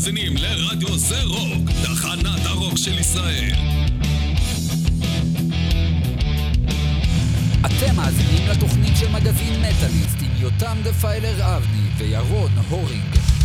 מאזינים לרדיו זה רוק, תחנת הרוק של ישראל. אתם מאזינים לתוכנית של מגזין מטאליסט עם יותם דפיילר אבני וירון הורינג.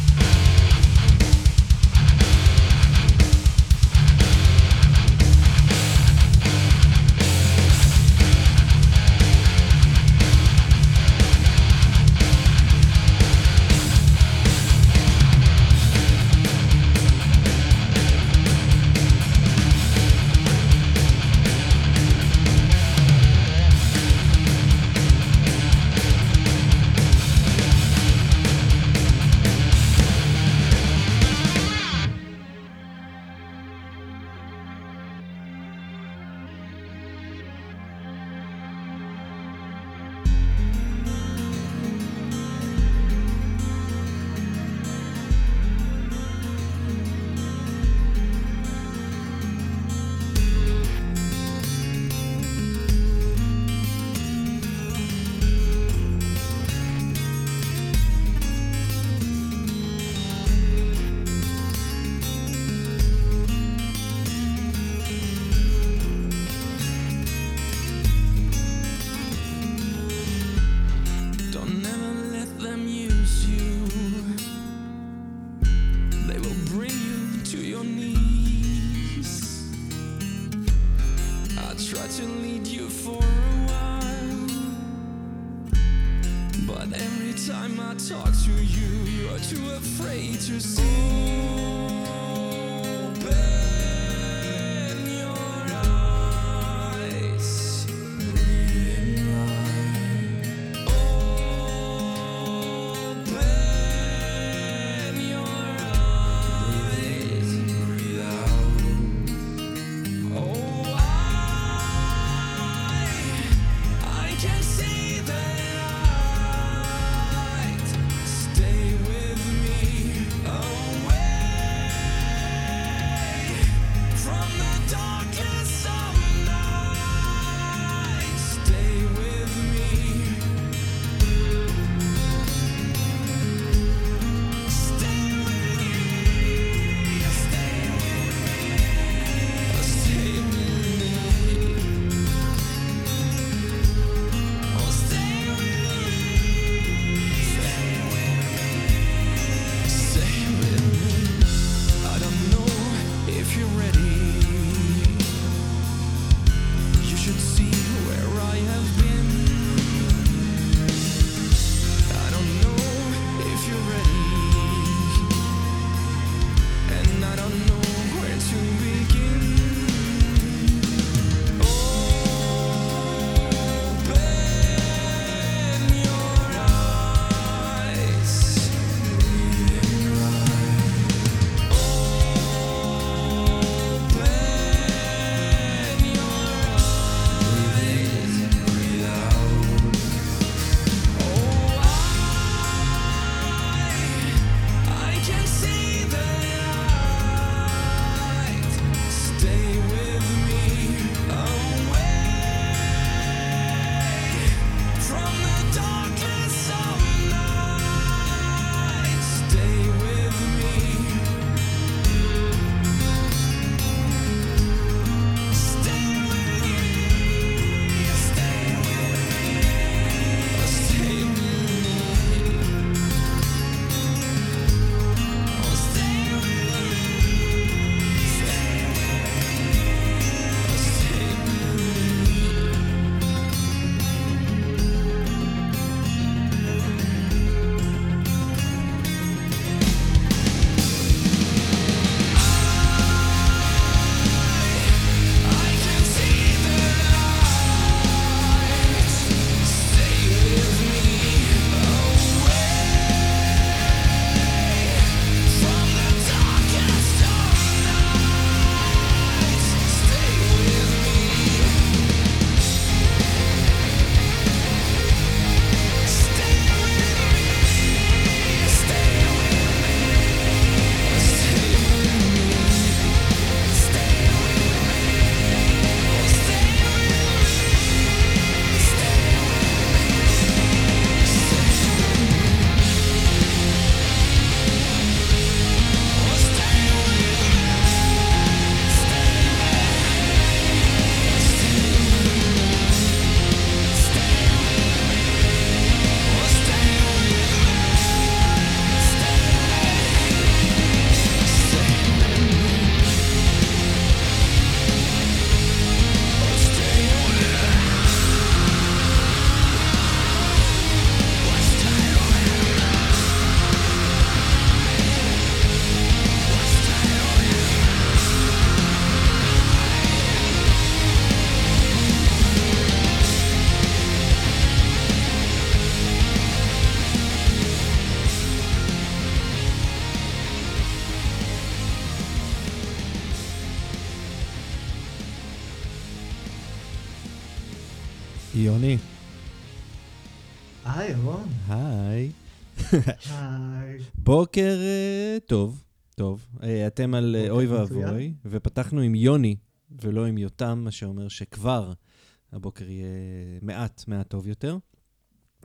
היי. בוקר אה, טוב, טוב. אה, אתם על אה, אוי. ואבוי, ופתחנו עם יוני, ולא עם יותם, מה שאומר שכבר הבוקר יהיה מעט, מעט טוב יותר.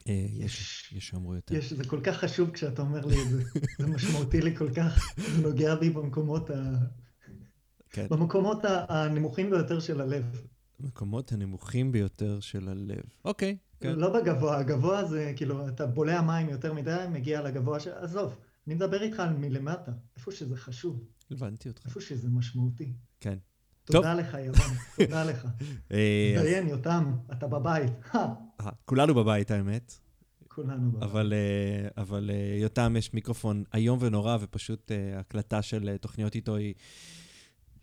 יש, יש שאמרו יותר. יש, זה כל כך חשוב כשאתה אומר לי את זה. זה משמעותי לי כל כך. זה נוגע בי במקומות, ה... כן. במקומות הנמוכים ביותר של הלב. המקומות הנמוכים ביותר של הלב. אוקיי, כן. לא בגבוה, הגבוה זה כאילו, אתה בולע מים יותר מדי, מגיע לגבוה של... עזוב, אני מדבר איתך על מלמטה, איפה שזה חשוב, הבנתי אותך. איפה שזה משמעותי. כן. תודה לך, ירון, תודה לך. אה, דיין, יותם, אתה בבית. הא, אה, כולנו בבית, האמת. כולנו בבית. אבל, אה, אבל אה, יותם יש מיקרופון איום ונורא, ופשוט אה, הקלטה של אה, תוכניות איתו היא,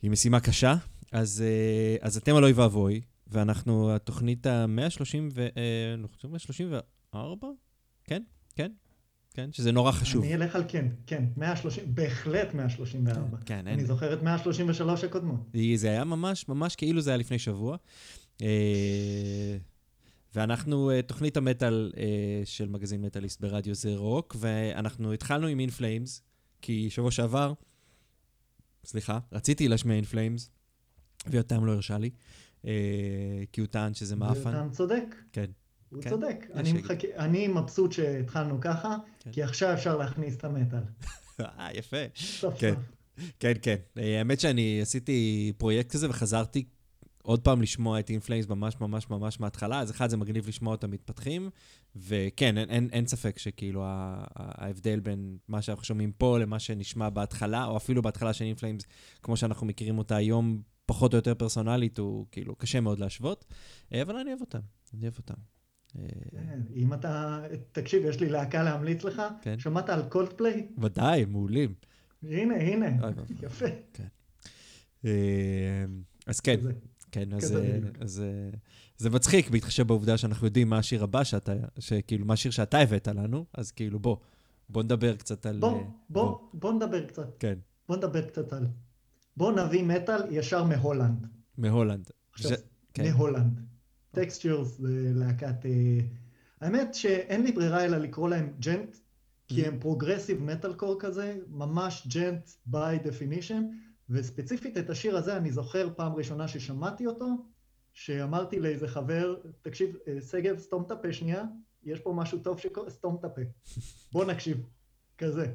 היא משימה קשה. אז, אה, אז אתם על אוי ואבוי, ואנחנו, התוכנית ה-130 ו... אה, אני חושב 134? כן, כן, כן, שזה נורא חשוב. אני אלך על כן, כן, 130, בהחלט 134. כן, אין... אני זוכר את 133 הקודמות. זה היה ממש, ממש כאילו זה היה לפני שבוע. אה, ואנחנו, אה, תוכנית המטאל של מגזין מטאליסט ברדיו זה רוק, ואנחנו התחלנו עם אינפלאמס, כי שבוע שעבר, סליחה, רציתי להשמיע אינפלאמס, ויותם לא הרשה לי, כי הוא טען שזה מאפן. ויותם צודק. כן. הוא כן, צודק. אני. מחכה, אני מבסוט שהתחלנו ככה, כן. כי עכשיו אפשר להכניס את המטאל. אה, יפה. סוף כן. סוף. כן, כן. אה, האמת שאני עשיתי פרויקט כזה וחזרתי עוד פעם לשמוע את אינפלאמס ממש ממש ממש מההתחלה. אז אחד, זה מגניב לשמוע אותם מתפתחים, וכן, אין, אין, אין ספק שכאילו ההבדל בין מה שאנחנו שומעים פה למה שנשמע בהתחלה, או אפילו בהתחלה של In Flames, כמו שאנחנו מכירים אותה היום, פחות או יותר פרסונלית, הוא כאילו קשה מאוד להשוות. אה, אבל אני אוהב אותם, אני אוהב אותם. אה, כן, אם אתה, תקשיב, יש לי להקה להמליץ לך. כן. שמעת על קולדפליי? ודאי, מעולים. הנה, הנה. יפה. אה, אז כן. כן, אז. אז זה מצחיק, בהתחשב בעובדה שאנחנו יודעים מה השיר הבא שאתה, שכאילו, מה השיר שאתה הבאת לנו, אז כאילו, בוא, בוא נדבר קצת על... בוא, בוא, בוא נדבר קצת. כן, בוא נדבר קצת על... בוא נביא מטאל ישר מהולנד. מהולנד. עכשיו, כן. מהולנד. Textures זה להקת... האמת שאין לי ברירה אלא לקרוא להם djent, כי אממ. הם progressive metalcore כזה, ממש djent by definition, וספציפית את השיר הזה אני זוכר פעם ראשונה ששמעתי אותו, שאמרתי לאיזה חבר, תקשיב, אה, שגב, סתום את הפה שנייה, יש פה משהו טוב שקורה, סתום את הפה. בוא נקשיב. כזה.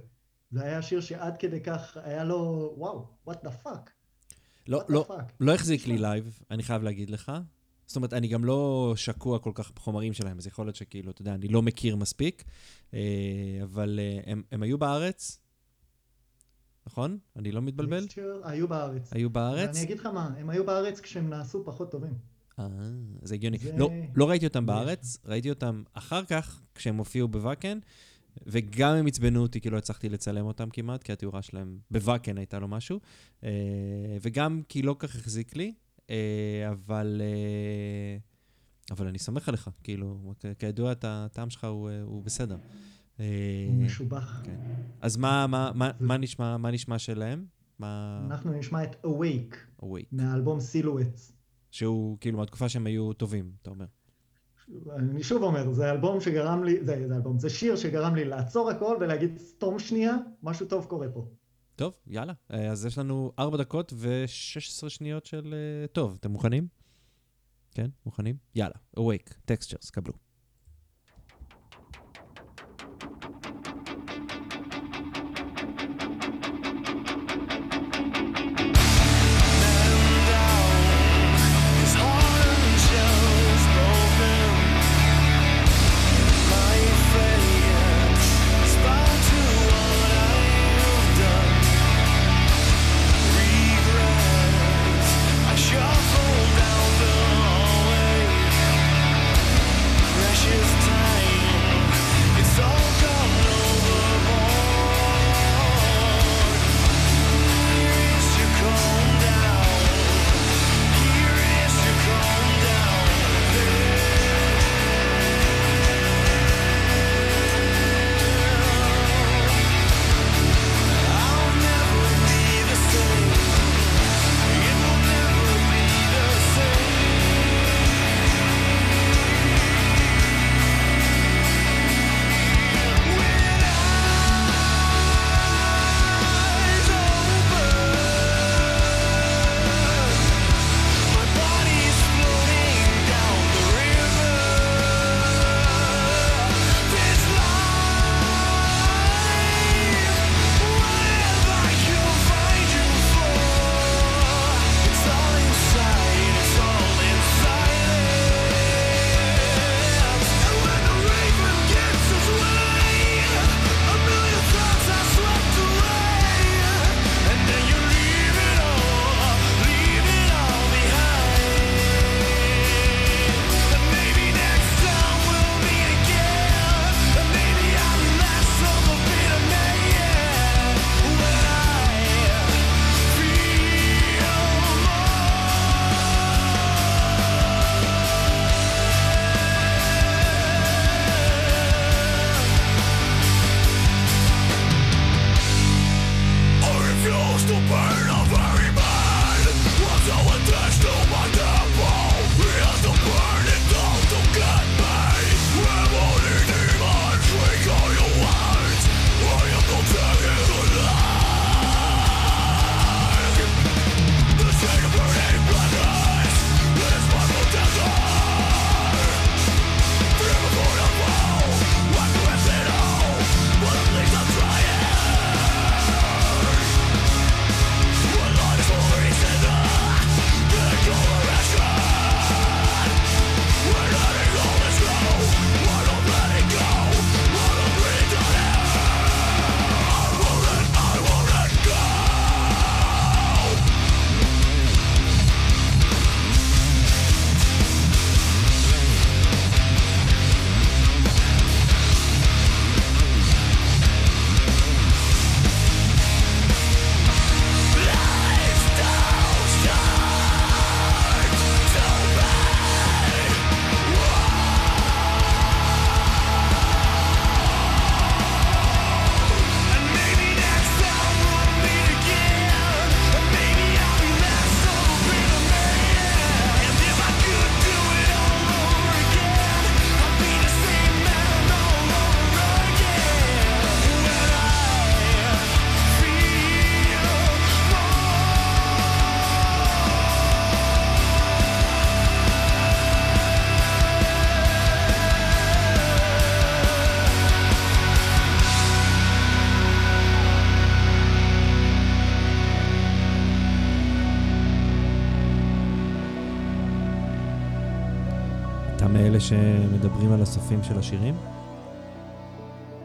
זה היה שיר שעד כדי כך היה לו, וואו, what the fuck. לא, what לא, fuck. לא החזיק לי לייב, אני חייב להגיד לך. זאת אומרת, אני גם לא שקוע כל כך בחומרים שלהם, אז יכול להיות שכאילו, אתה יודע, אני לא מכיר מספיק, אה, אבל אה, הם, הם היו בארץ, נכון? אני לא מתבלבל? היו בארץ. היו בארץ? ואני אגיד לך מה, הם היו בארץ כשהם נעשו פחות טובים. אה, זה הגיוני. זה- לא, לא ראיתי אותם בארץ, ראיתי אותם אחר כך, כשהם הופיעו בוואקן, וגם הם עצבנו אותי, כי לא הצלחתי לצלם אותם כמעט, כי התאורה שלהם בוואקן הייתה לו משהו, אה, וגם כי לא כך החזיק לי, אה, אבל, אה, אבל אני סומך עליך, כאילו, כידוע, הטעם שלך הוא, הוא בסדר. הוא משובח. כן. אז מה, מה, מה, מה, נשמע, מה נשמע שלהם? מה... אנחנו נשמע את Awake Awake. מהאלבום סילואטס. שהוא כאילו מהתקופה שהם היו טובים, אתה אומר. אני שוב אומר, זה אלבום שגרם לי, זה, זה אלבום, זה שיר שגרם לי לעצור הכל ולהגיד סתום שנייה, משהו טוב קורה פה. טוב, יאללה. אה, אז יש לנו 4 דקות ו-16 שניות של... אה, טוב, אתם מוכנים? כן, מוכנים? יאללה. Awake, Textures, קבלו. על הסופים של השירים?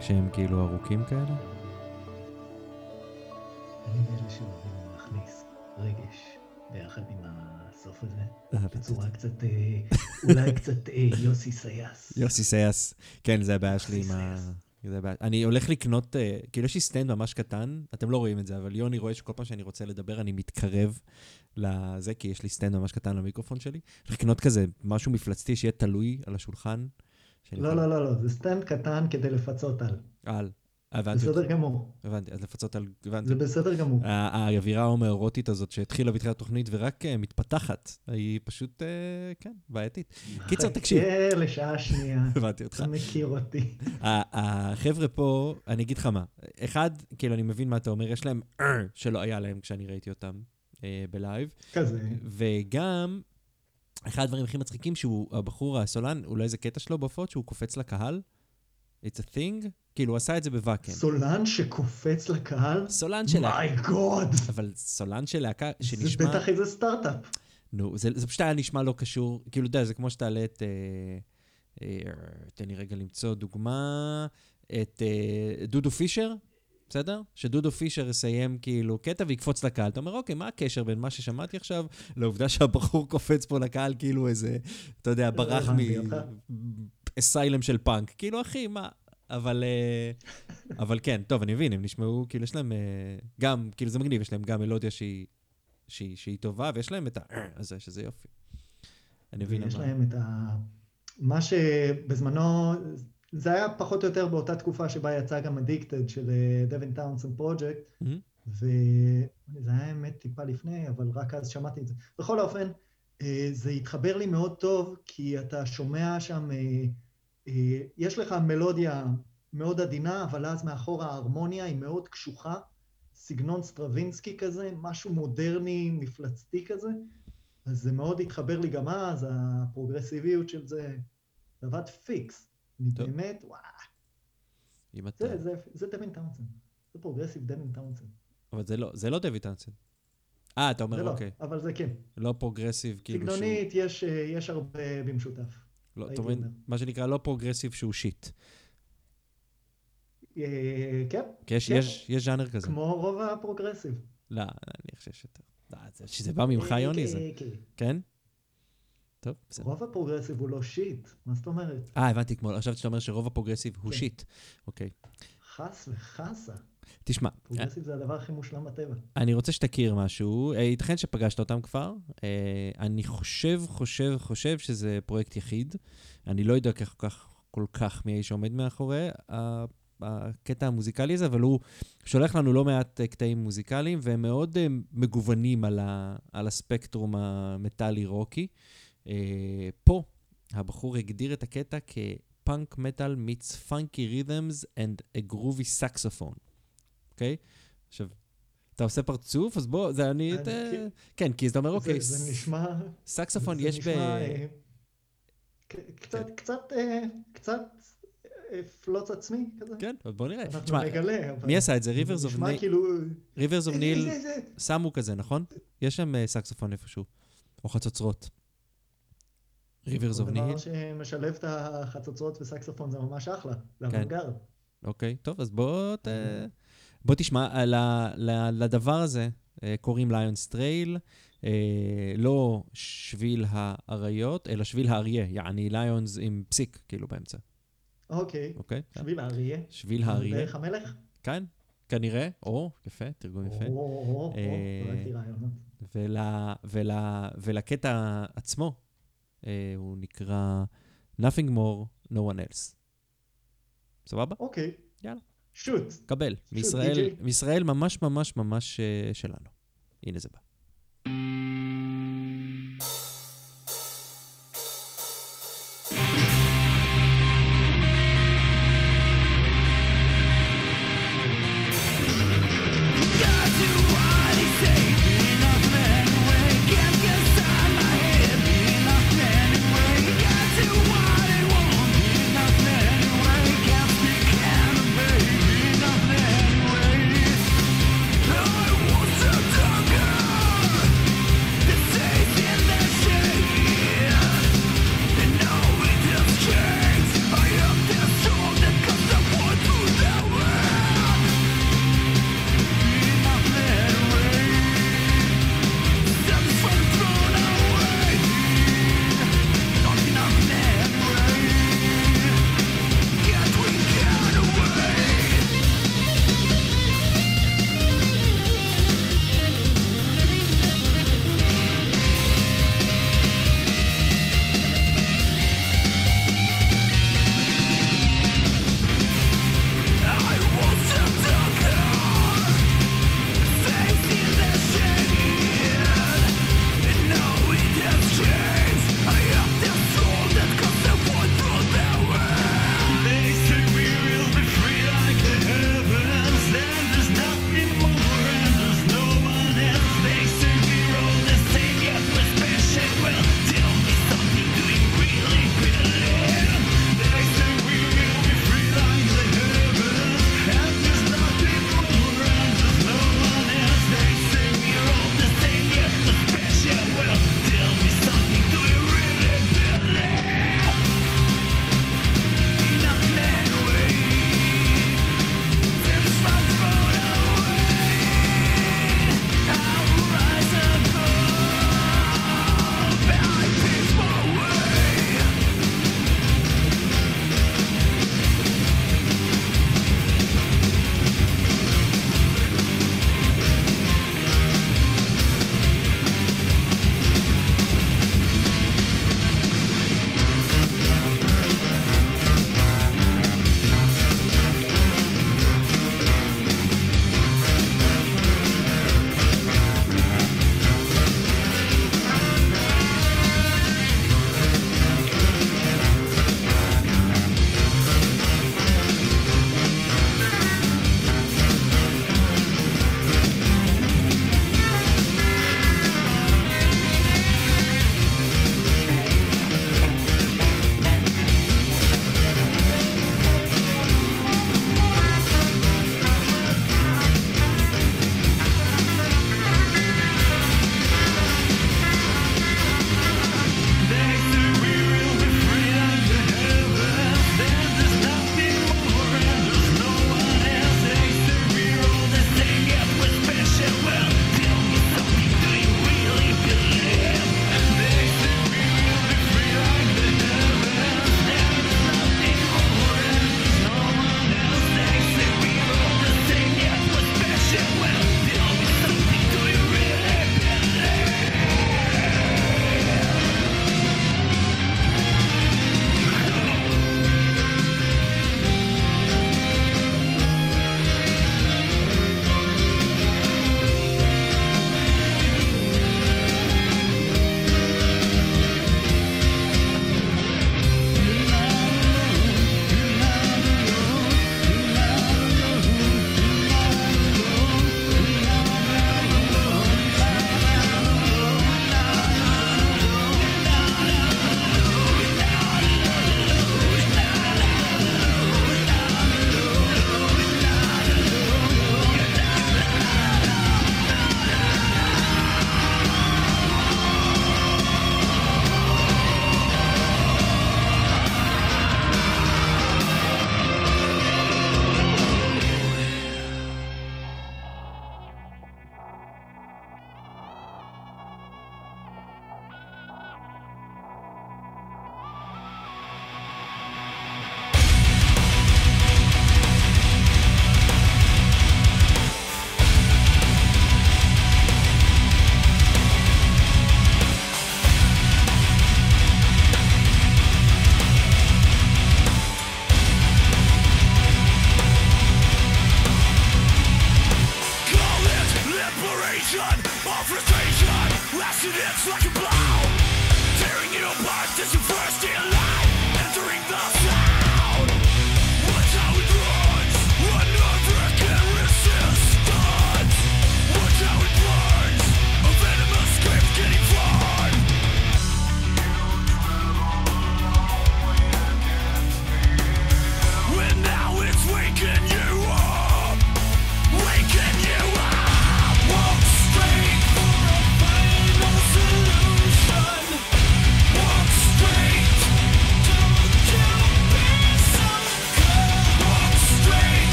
כשהם כאילו ארוכים כאלה? אני מאלה שאוהבים להכניס רגש ביחד עם הסוף הזה, בצורה קצת, אה, אולי קצת אה, יוסי סאסי. יוסי סאסי. כן, זה הבעיה שלי עם ה... זה. אני הולך לקנות, אה, כאילו יש לי stand ממש קטן, אתם לא רואים את זה, אבל יוני רואה שכל פעם שאני רוצה לדבר אני מתקרב לזה, כי יש לי stand ממש קטן למיקרופון שלי. הולך לקנות כזה משהו מפלצתי שיהיה תלוי על השולחן. לא, לא, לא, לא, זה stand קטן כדי לפצות על. על. הבנתי. בסדר גמור. הבנתי, אז לפצות על... הבנתי. זה בסדר גמור. האווירה ההומוארוטית הזאת שהתחילה בתחילת התוכנית ורק אה, מתפתחת, היא פשוט, אה, כן, בעייתית. קיצר, תקשיב. חכה לשעה שנייה. הבנתי אותך. אתה מכיר אותי. החבר'ה פה, אני אגיד לך מה, אחד, כאילו, אני מבין מה אתה אומר, יש להם אה, שלא היה להם כשאני ראיתי אותם אה, בלייב, כזה. וגם, אחד הדברים הכי מצחיקים שהוא, הבחור הסולן, אולי זה קטע שלו בהופעות, שהוא קופץ לקהל. It's a thing? כאילו, הוא עשה את זה בוואקן. סולן שקופץ לקהל? סולן של להקה, my God! אבל סולן של להקה זה שנשמע... בטח איזה סטארט-אפ. נו, זה, זה פשוט היה נשמע לא קשור. כאילו, אתה יודע, זה כמו שתעלה את... אה, אה, תן לי רגע למצוא דוגמה. את אה, דודו פישר, בסדר? שדודו פישר יסיים כאילו קטע ויקפוץ לקהל. אתה אומר, אוקיי, מה הקשר בין מה ששמעתי עכשיו לעובדה שהבחור קופץ פה לקהל כאילו איזה, אתה יודע, ברח אותך. מאסיילם של פאנק. כאילו, אחי, מה? אבל, אה, אבל כן, טוב, אני מבין, הם נשמעו, כאילו, יש להם אה, גם, כאילו, זה מגניב, יש להם גם מלודיה שהיא, שהיא, שהיא טובה, ויש להם את ה... הזה, שזה יופי. אני מבין למה. להם את ה... מה שבזמנו, זה היה פחות או יותר באותה תקופה שבה יצא גם Addicted של Devin Townsend Project, מהמם. וזה היה האמת טיפה לפני, אבל רק אז שמעתי את זה. בכל אופן, אה, זה התחבר לי מאוד טוב, כי אתה שומע שם, אה, אה, יש לך מלודיה מאוד עדינה, אבל אז מאחור ההרמוניה היא מאוד קשוחה, סגנון סטרווינסקי כזה, משהו מודרני, מפלצתי כזה. אז זה מאוד התחבר לי גם אז, הפרוגרסיביות של זה, זה עבד פיקס. אני טוב. באמת, וואו, אם אתה... זה, זה, זה דווין טאונסנד. זה פרוגרסיב דווין טאונסון. אבל זה לא, זה לא דויד טאנסן. אה, אתה זה אומר, לא, אוקיי. אבל זה כן. לא פרוגרסיב, כאילו שהוא... סגנונית, יש, אה, יש הרבה במשותף. לא, אתה מבין? מה שנקרא לא פרוגרסיב שהוא shit. אה, כן, כי יש, כן. יש, יש ז'אנר כזה. כמו רוב הפרוגרסיב. לא, אני חושב שיש יותר. לא, זה- שזה בא ממך, אה, יוני, כן, זה... כן. טוב, בסדר. רוב הפרוגרסיב הוא לא shit, מה זאת אומרת? אה, הבנתי, כמו, חשבתי שאתה אומר שרוב הפרוגרסיב הוא כן. shit. אוקיי. חס וחסה. תשמע, פרוגרסיב זה הדבר הכי מושלם בטבע. אני רוצה שתכיר משהו. אה, ייתכן שפגשת אותם כבר. אה, אני חושב, חושב, חושב שזה פרויקט יחיד. אני לא יודע כל כך, כל כך מי האיש שעומד מאחורי הקטע המוזיקלי הזה, אבל הוא שולח לנו לא מעט אה, קטעים מוזיקליים, והם מאוד מגוונים על, ה, על הספקטרום המטאלי-רוקי. אה, פה הבחור הגדיר את הקטע כפאנק מטאל meets funky rhythms and a groovy saxophone. אוקיי? עכשיו, אתה עושה פרצוף, אז בוא, זה אני... את, אה, כן. כן, כי אתה אומר, זה- אוקיי, זה ס- נשמע... סקסופון זה יש ב... אה, קצת, קצת, אה, קצת אה, פלוץ עצמי כזה. כן, אז בוא נראה. אנחנו תשמע, נגלה. אבל מי עשה את זה? זה of נשמע Nile? כאילו... Nile זה- זה- שמו כזה, נכון? יש שם אה, סקסופון איפשהו. או חצוצרות. Rivers כל of דבר. שמשלב את החצוצרות וסקסופון זה ממש אחלה. כן. זה אוונגרד. אוקיי, טוב, אז בוא ת... בוא תשמע, ל- ל- לדבר הזה אה, קוראים ליונס טרייל, אה, לא שביל האריות, אלא שביל האריה, יעני ליונס עם פסיק, כאילו באמצע, אוקיי. אוקיי? שביל האריה. שביל האריה, דרך המלך? כאן, כנראה, או, יפה, תרגום יפה. או, או, או, אה, ול, ולקטע עצמו, הוא נקרא Nothing more, no one else. סבבה? אוקיי. יאללה. שוט. קבל. מישראל. מישראל ממש ממש ממש אה, שלנו. הנה זה בא.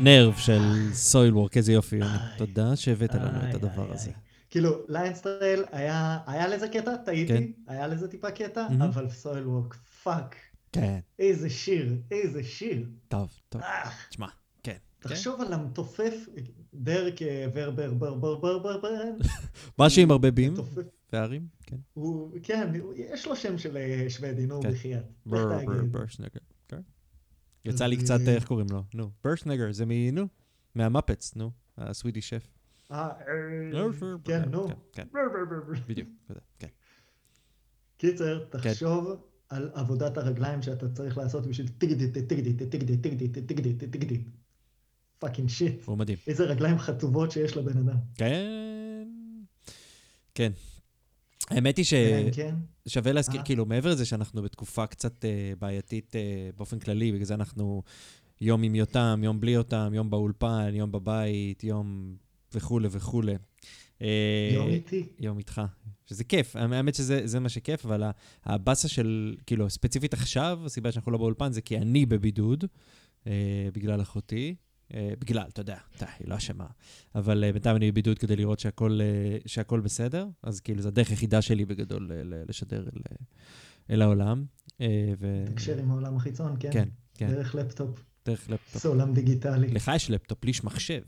Nerve של Soilwork, איזה יופי. תודה שהבאת לנו את הדבר הזה. כאילו, Lion's Trail היה, לזה קטע, כן. טעיתי, היה לזה טיפה קטע. אבל Soilwork, fuck, כן, איזה שיר, איזה שיר. טוב, טוב. אה, תשמע, כן. כן. תחשוב על המתופף, דירק אה, ורבר בר בר בר בר בר, משהו עם הרבה בים והרים, כן. כן, יש לו שם של אה, שוודי, נו, כן. בחייאת. לך בר בר תגיד. ברשנגר, כן. יצא לי קצת, אה, איך קוראים לו? נו, ברשנגר, זה מ... נו, מהמאפטס, נו, ה Swedish Chef. אה, אה, כן, נו. כן, בר. בדיוק, כן. קיצר, תחשוב על עבודת הרגליים שאתה צריך לעשות בשביל טיגדיט, טיגדיט, טיגדיט, טיגדיט, טיגדיט, טיגדיט. fucking shit. הוא מדהים. איזה רגליים חצובות שיש לבן אדם. כן, כן. האמת היא ש... כן, להזכיר, אה. כאילו, מעבר לזה שאנחנו בתקופה קצת אה, בעייתית אה, באופן כללי, בגלל זה אנחנו יום עם יותם, יום בלי יותם, יום באולפן, יום בבית, יום וכולי וכולי. אה, יום איתי. יום איתך, שזה כיף, האמת שזה זה מה שכיף, אבל הבאסה של, כאילו, ספציפית עכשיו, הסיבה שאנחנו לא באולפן זה כי אני בבידוד, בגלל אחותי. אה, בגלל, אתה יודע, די, היא לא אשמה. אבל אה, בינתיים אני בבידוד כדי לראות שהכל, אה, שהכל בסדר, אז כאילו, זו הדרך היחידה שלי בגדול לשדר אל, אל העולם. ו... תקשר עם העולם החיצון, כן? כן, כן, דרך לפטופ, דרך לפטופ. סולם דיגיטלי. לך יש לפטופ, לי יש מחשב.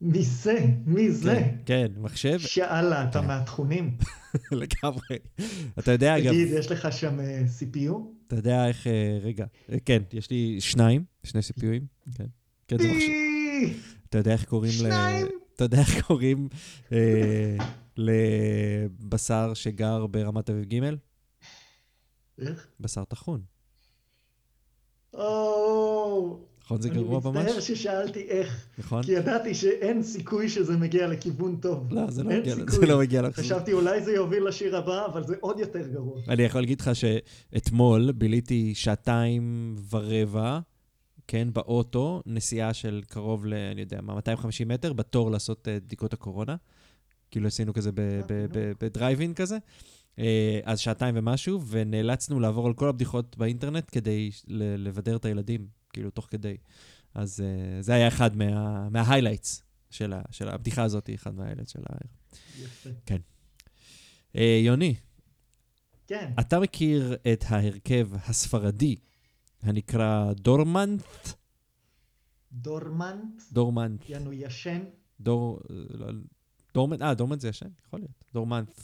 מי זה? מי זה? כן, כן, מחשב, שאלה, אתה כן. מהתכונים. לגמרי. אתה יודע, אגב, תגיד, יש לך שם אה, CPU? אתה יודע איך, אה, רגע, אה, כן, יש לי שניים, שני CPU ים, כן. כן, זה מחשב. אתה יודע איך קוראים ל... שניים? אתה יודע איך קוראים לבשר שגר ברמת אביב ג'? איך? בשר טחון. או, נכון, זה גרוע אני ממש? מצטער ששאלתי איך, נכון? כי ידעתי שאין סיכוי שזה מגיע לכיוון טוב. לא, זה לא מגיע. זה לא מגיע לך. חשבתי אולי זה יוביל לשיר הבא, אבל זה עוד יותר גרוע. אני יכול להגיד לך שאתמול ביליתי שעתיים ורבע, כן, באוטו, נסיעה של קרוב ל... אני יודע מה, 250 מטר, בתור לעשות אה, בדיקות הקורונה. כאילו עשינו כזה. ב- בדרייבין כזה. אה, אז שעתיים ומשהו, ונאלצנו לעבור על כל הבדיחות באינטרנט כדי לבדר את הילדים, כאילו, תוך כדי. אז אה, זה היה אחד מה- מה highlights של ה- של הבדיחה הזאת, אחד מה highlights של ה... יפה. אה, יוני, כן, אתה מכיר את ההרכב הספרדי הנקרא דורמנט? דורמנט, דורמנט, יענו ישן, דור... לא, Dormanth, אה, dormant זה ישן? יכול להיות. Dormanth.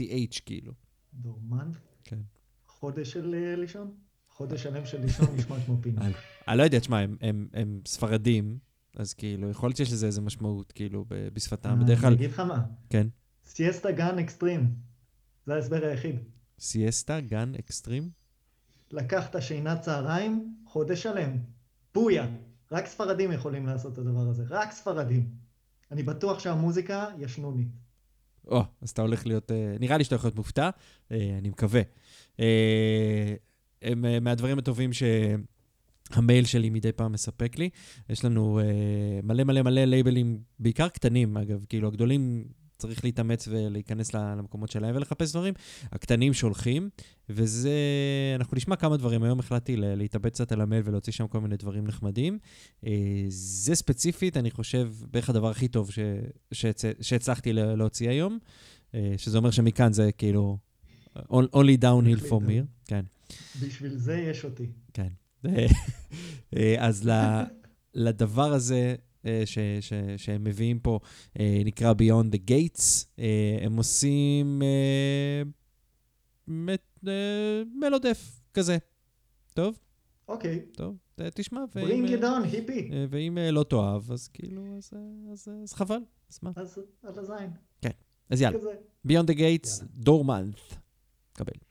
TH כאילו. דורמנט, כן. חודש של אה, לישון? חודש שלם של לישון נשמע כמו פינה. אני לא יודע, תשמע, הם, ספרדים, אז כאילו, יכול להיות שיש לזה איזה משמעות, כאילו, בשפתם. בדרך כלל, אני אגיד לך מה, כן. סיאסטה gone extreme, זה ההסבר היחיד. סיאסטה, גן, אקסטרים? לקחת שינת צהריים, חודש שלם. בויה. רק ספרדים יכולים לעשות את הדבר הזה, רק ספרדים. אני בטוח שהמוזיקה ישנונית. או, אז אתה הולך להיות, אה, נראה לי שאתה הולך להיות מופתע, אה, אני מקווה. הם אה, מהדברים הטובים שהמייל שלי מדי פעם מספק לי. יש לנו אה, מלא מלא מלא לייבלים, בעיקר קטנים, אגב, כאילו הגדולים צריך להתאמץ ולהיכנס למקומות שלהם ולחפש דברים. הקטנים שולחים, וזה, אנחנו נשמע כמה דברים. היום החלטתי להתאבד קצת על המייל ולהוציא שם כל מיני דברים נחמדים. אה, זה ספציפית, אני חושב, בערך הדבר הכי טוב ש, שהצ- שהצלחתי להוציא היום, אה, שזה אומר שמכאן זה כאילו only downhill for me, כן, בשביל זה יש אותי. כן. אה, אז לדבר הזה אה, ש, ש, שהם מביאים פה, אה, נקרא Beyond the Gates, הם עושים מלודף כזה. טוב, אוקיי, טוב, תשמע, אה, יו דאון, היפי. ואם לא תאהב, אז כאילו, אז, אז, אז חבל, אז מה? אז על הזין, אז יאללה. Beyond the Gates, דורמנט. קבל.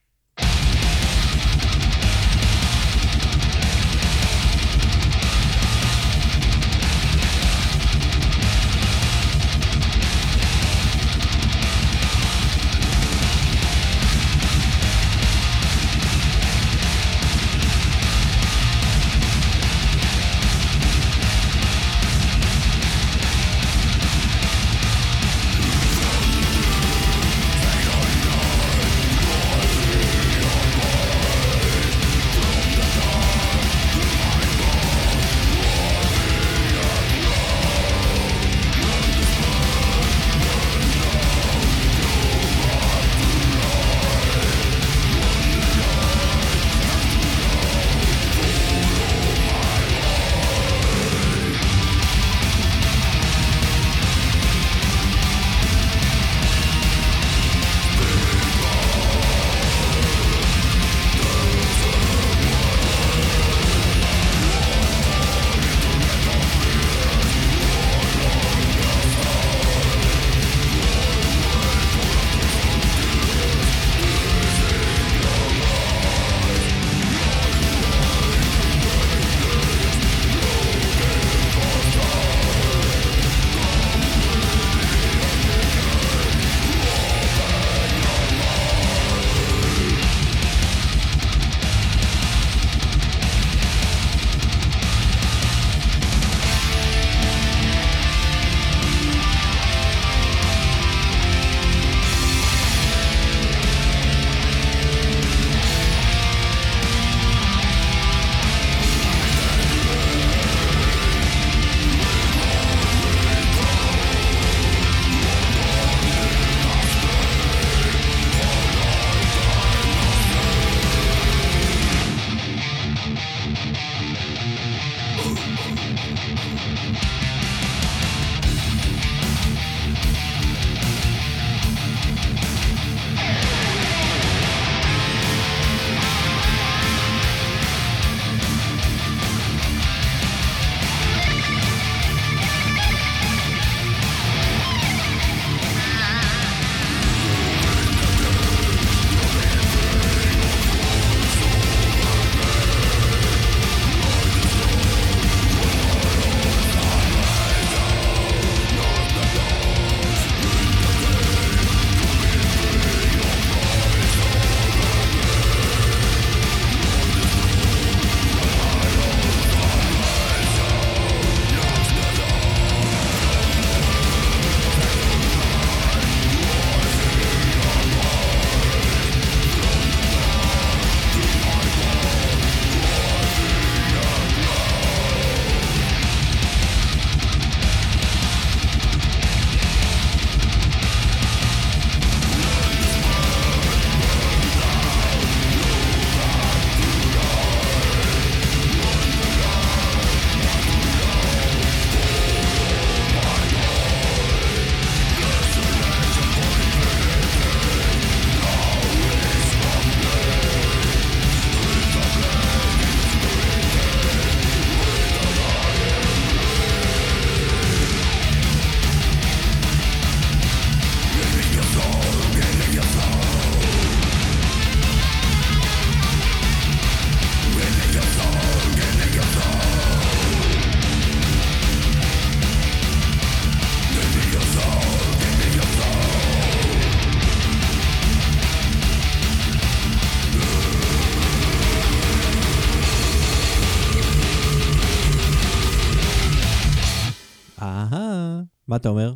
מה אתה אומר?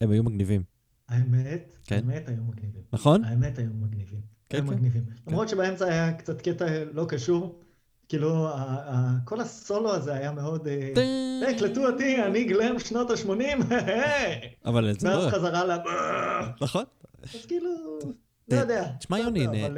הם היו מגניבים. האמת, כן. האמת היו מגניבים. נכון? האמת היו מגניבים. כן, היו כן. מגניבים. למרות שבאמצע היה קצת קטע לא קשור, כאילו, כל הסולו הזה היה מאוד... אה, היי, קלטו אותי, אני גלם שנות ה-80, אבל זה ואז לא... חזרה ל... נכון. אז כאילו, לא יודע. תשמע, יוני, אה,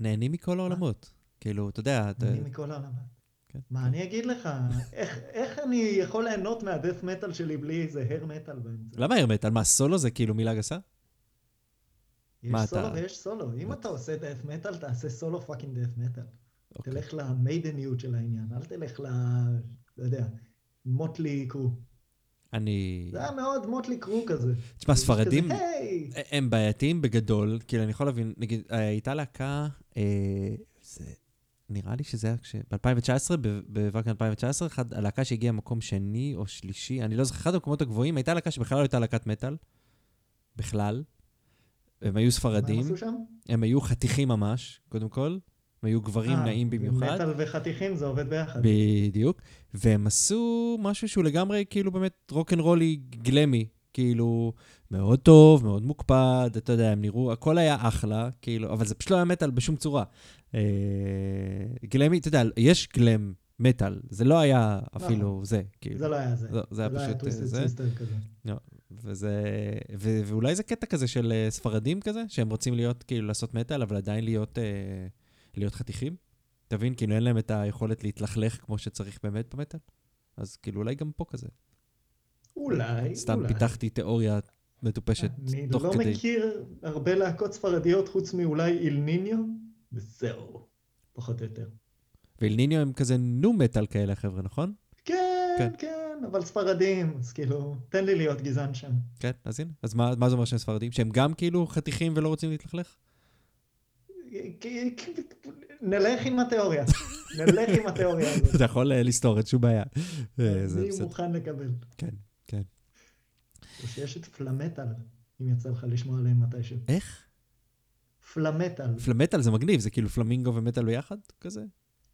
נהנים מכל העולמות. כאילו, אתה יודע. אני מכל העולמות. כן. מה אני אגיד לך? איך- איך אני יכול ליהנות מה death metal שלי בלי איזה hair metal באמצע? למה hair metal? על מה, סולו זה כאילו מילה גסה? יש סולו אתה- ויש סולו. אם אתה עושה death metal, תעשה סולו fucking death metal. אוקיי. תלך למיידניות של העניין, אל תלך ל... לא יודע, מוטלי קרו. אני... זה היה מאוד Mötley Crüe כזה. תשמע, ספרדים! הם בעייתיים בגדול, כאילו, אני יכול להבין, נגיד, אה, הייתה להקה, אה, זה, נראה לי שזה היה כש... ב-2019, בוואקן 2019, אחד, הלהקה שהגיעה מקום שני או שלישי, אני לא זוכר, אחד המקומות הגבוהים, הייתה להקה שבכלל לא הייתה להקת מטאל, בכלל. הם היו מה הם ספרדים, עשו שם? הם היו חתיכים ממש, קודם כל, הם היו גברים אה, נעים במיוחד. מטאל וחתיכים זה עובד ביחד. בדיוק. והם עשו משהו שהוא לגמרי, כאילו, באמת רוקנרולי גלמי. כאילו, מאוד טוב, מאוד מוקפד, אתה יודע, הם נראו, הכל היה אחלה, כאילו, אבל זה פשוט לא היה מטאל בשום צורה. אה, גלמי, אתה יודע, יש גלם מטאל, זה לא היה אפילו זה, כאילו. זה לא היה זה. לא, זה היה לא פשוט, אה, זה. וזה, ו, ואולי זה קטע כזה של אה, ספרדים כזה, שהם רוצים להיות, כאילו, לעשות מטאל, אבל עדיין להיות, אה, להיות חתיכים. תבין, כאילו, אין להם את היכולת להתלכלך כמו שצריך באמת במטאל. אז כאילו, אולי גם פה כזה. אולי, סתם אולי. פיתחתי תיאוריה מטופשת אני תוך לא כדי. מכיר הרבה להקות ספרדיות חוץ מאולי איל ניניו, וזהו, פחות או יותר. ואל ניניו הם כזה נו מטאל כאלה, חבר'ה, נכון? כן, כן. כן, אבל ספרדים, אז כאילו, תן לי להיות גזען שם. כן, אז הנה. אז מה, מה זה אומר שהם ספרדים? שהם גם כאילו חתיכים ולא רוצים להתלכלך? נלך עם התיאוריה, נלך עם התיאוריה הזאת. אתה יכול אה, לסתור, אין שום בעיה. אה, אני. מוכן לקבל. כן. או שיש את פלמטל, אם יצא לך לשמוע עליהם מתישהו. איך? פלמטל. פלמטל זה מגניב, זה כאילו פלמינגו ומטאל ביחד כזה?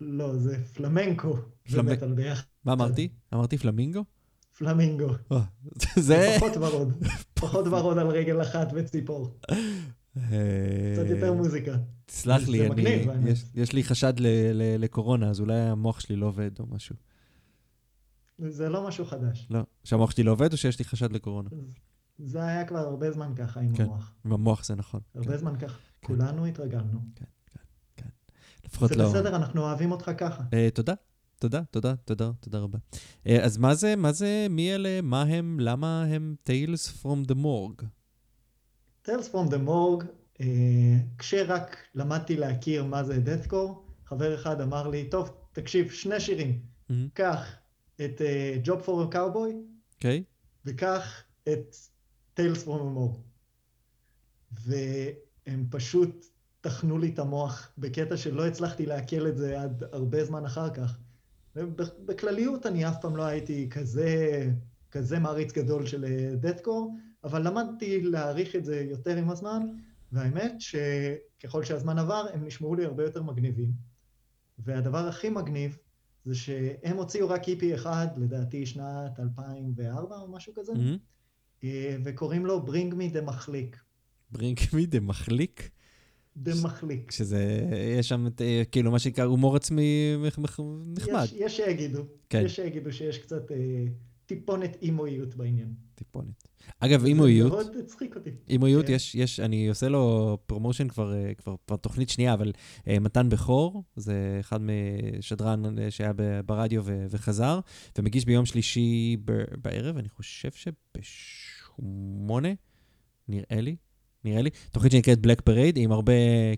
לא, זה פלמנקו פלמ- ומטל ביחד. מה אמרתי? אמרתי פלמינגו? פלמינגו. או, זה... פחות ורוד. פחות ורוד על רגל אחת וציפור. אה, קצת יותר מוזיקה. תסלח לי, אני-. יש- יש לי חשד ל- ל- לקורונה, אז אולי המוח שלי לא עובד או משהו. זה לא משהו חדש. לא. שהמוח שלי לא עובד או שיש לי חשד לקורונה? זה היה כבר הרבה זמן ככה עם כן. המוח. עם המוח זה נכון. הרבה כן. זמן ככה. כולנו התרגלנו. לפחות זה לא... בסדר, אנחנו אוהבים אותך ככה. אה, תודה. תודה, תודה, תודה, תודה רבה. אה, אז מה זה, מה זה, מי אלה, מה הם, למה הם Tales from the Morgue? Tales from the Morgue, אה, כשרק למדתי להכיר מה זה דאטקור, חבר אחד אמר לי, טוב, תקשיב, שני שירים. מהמם. קח את אה, Job for a Cowboy, אוקיי? וקח את Tales from a Morgue. והם פשוט טחנו לי את המוח בקטע שלא הצלחתי לעכל את זה עד הרבה זמן אחר כך. ובכלליות אני אף פעם לא הייתי כזה, כזה מעריץ גדול של דאטקור, אבל למדתי להעריך את זה יותר עם הזמן, והאמת שככל שהזמן עבר הם נשמעו לי הרבה יותר מגניבים. והדבר הכי מגניב זה שהם הוציאו רק EP אחד, לדעתי שנת 2004 או משהו כזה. אה, וקוראים לו Bring me the מחליק. Bring me the מחליק, the מחליק. שזה, יש שם את, אה, כאילו, מה שנקרא הומור עצמי נחמד, יש, יש שיגידו, כן. יש שיגידו שיש קצת אה, טיפונת אימואיות בעניין. טיפונת. אגב, אימואיות, זה מאוד הצחיק אותי. אימואיות, כן. יש, יש, אני עושה לו promotion כבר, אה, כבר, כבר תוכנית שנייה, אבל אה, מתן בכור, זה אחד משדרן אה, שהיה ברדיו ו- וחזר, ומגיש ביום שלישי ב- בערב, אני חושב שבשמונה, נראה לי, נראה לי, תוכנית שנקראת Black Parade, עם הרבה,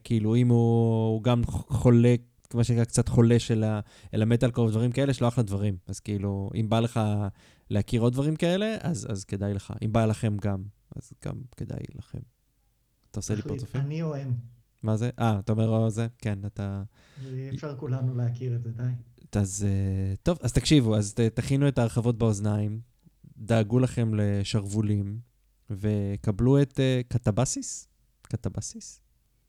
כאילו, אם הוא, הוא גם חולה, מה שנקרא, קצת חולה של ה, אל המטאל קור ודברים כאלה, יש לו אחלה דברים. אז כאילו, אם בא לך להכיר עוד דברים כאלה, אז, אז כדאי לך. אם בא לכם גם, אז גם כדאי לכם. אתה עושה לי פרצופים? אני או הם. מה זה? אה, אתה אומר או זה? כן, אתה... אפשר כולנו להכיר את זה, די. אז אה, טוב, אז תקשיבו, אז תכינו את ההרחבות באוזניים, דאגו לכם לשרוולים, וקבלו את אה, קטבסיס? קטבסיס?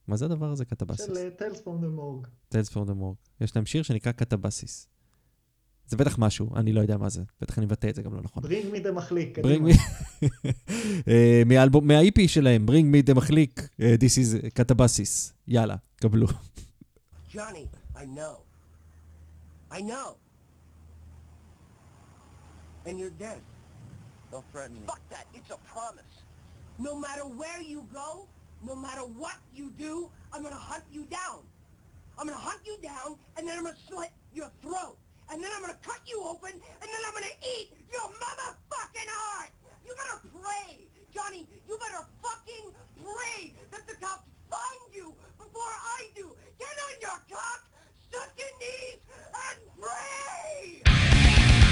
מה זה הדבר הזה, קטבסיס? של אה, Tales from the Morgue. Tales from the Morgue. יש להם שיר שנקרא קטבסיס. זה בטח משהו, אני לא יודע מה זה. בטח אני מבטא את זה גם לא נכון. ברינג מי דה מחליק. Bring קדימה. אה, מה-EP שלהם, Bring me the מחליק, אה, This is קטבסיס. יאללה, קבלו. Johnny, I know. I know. And you're dead. Don't threaten me. Fuck that. It's a promise. No matter where you go, no matter what you do, I'm gonna hunt you down. I'm gonna hunt you down, and then I'm gonna slit your throat. And then I'm gonna cut you open, and then I'm gonna eat your motherfucking heart! You better pray, Johnny, you better fucking pray that the cops find you before I do. Get on your cock, suck your knees, and pray!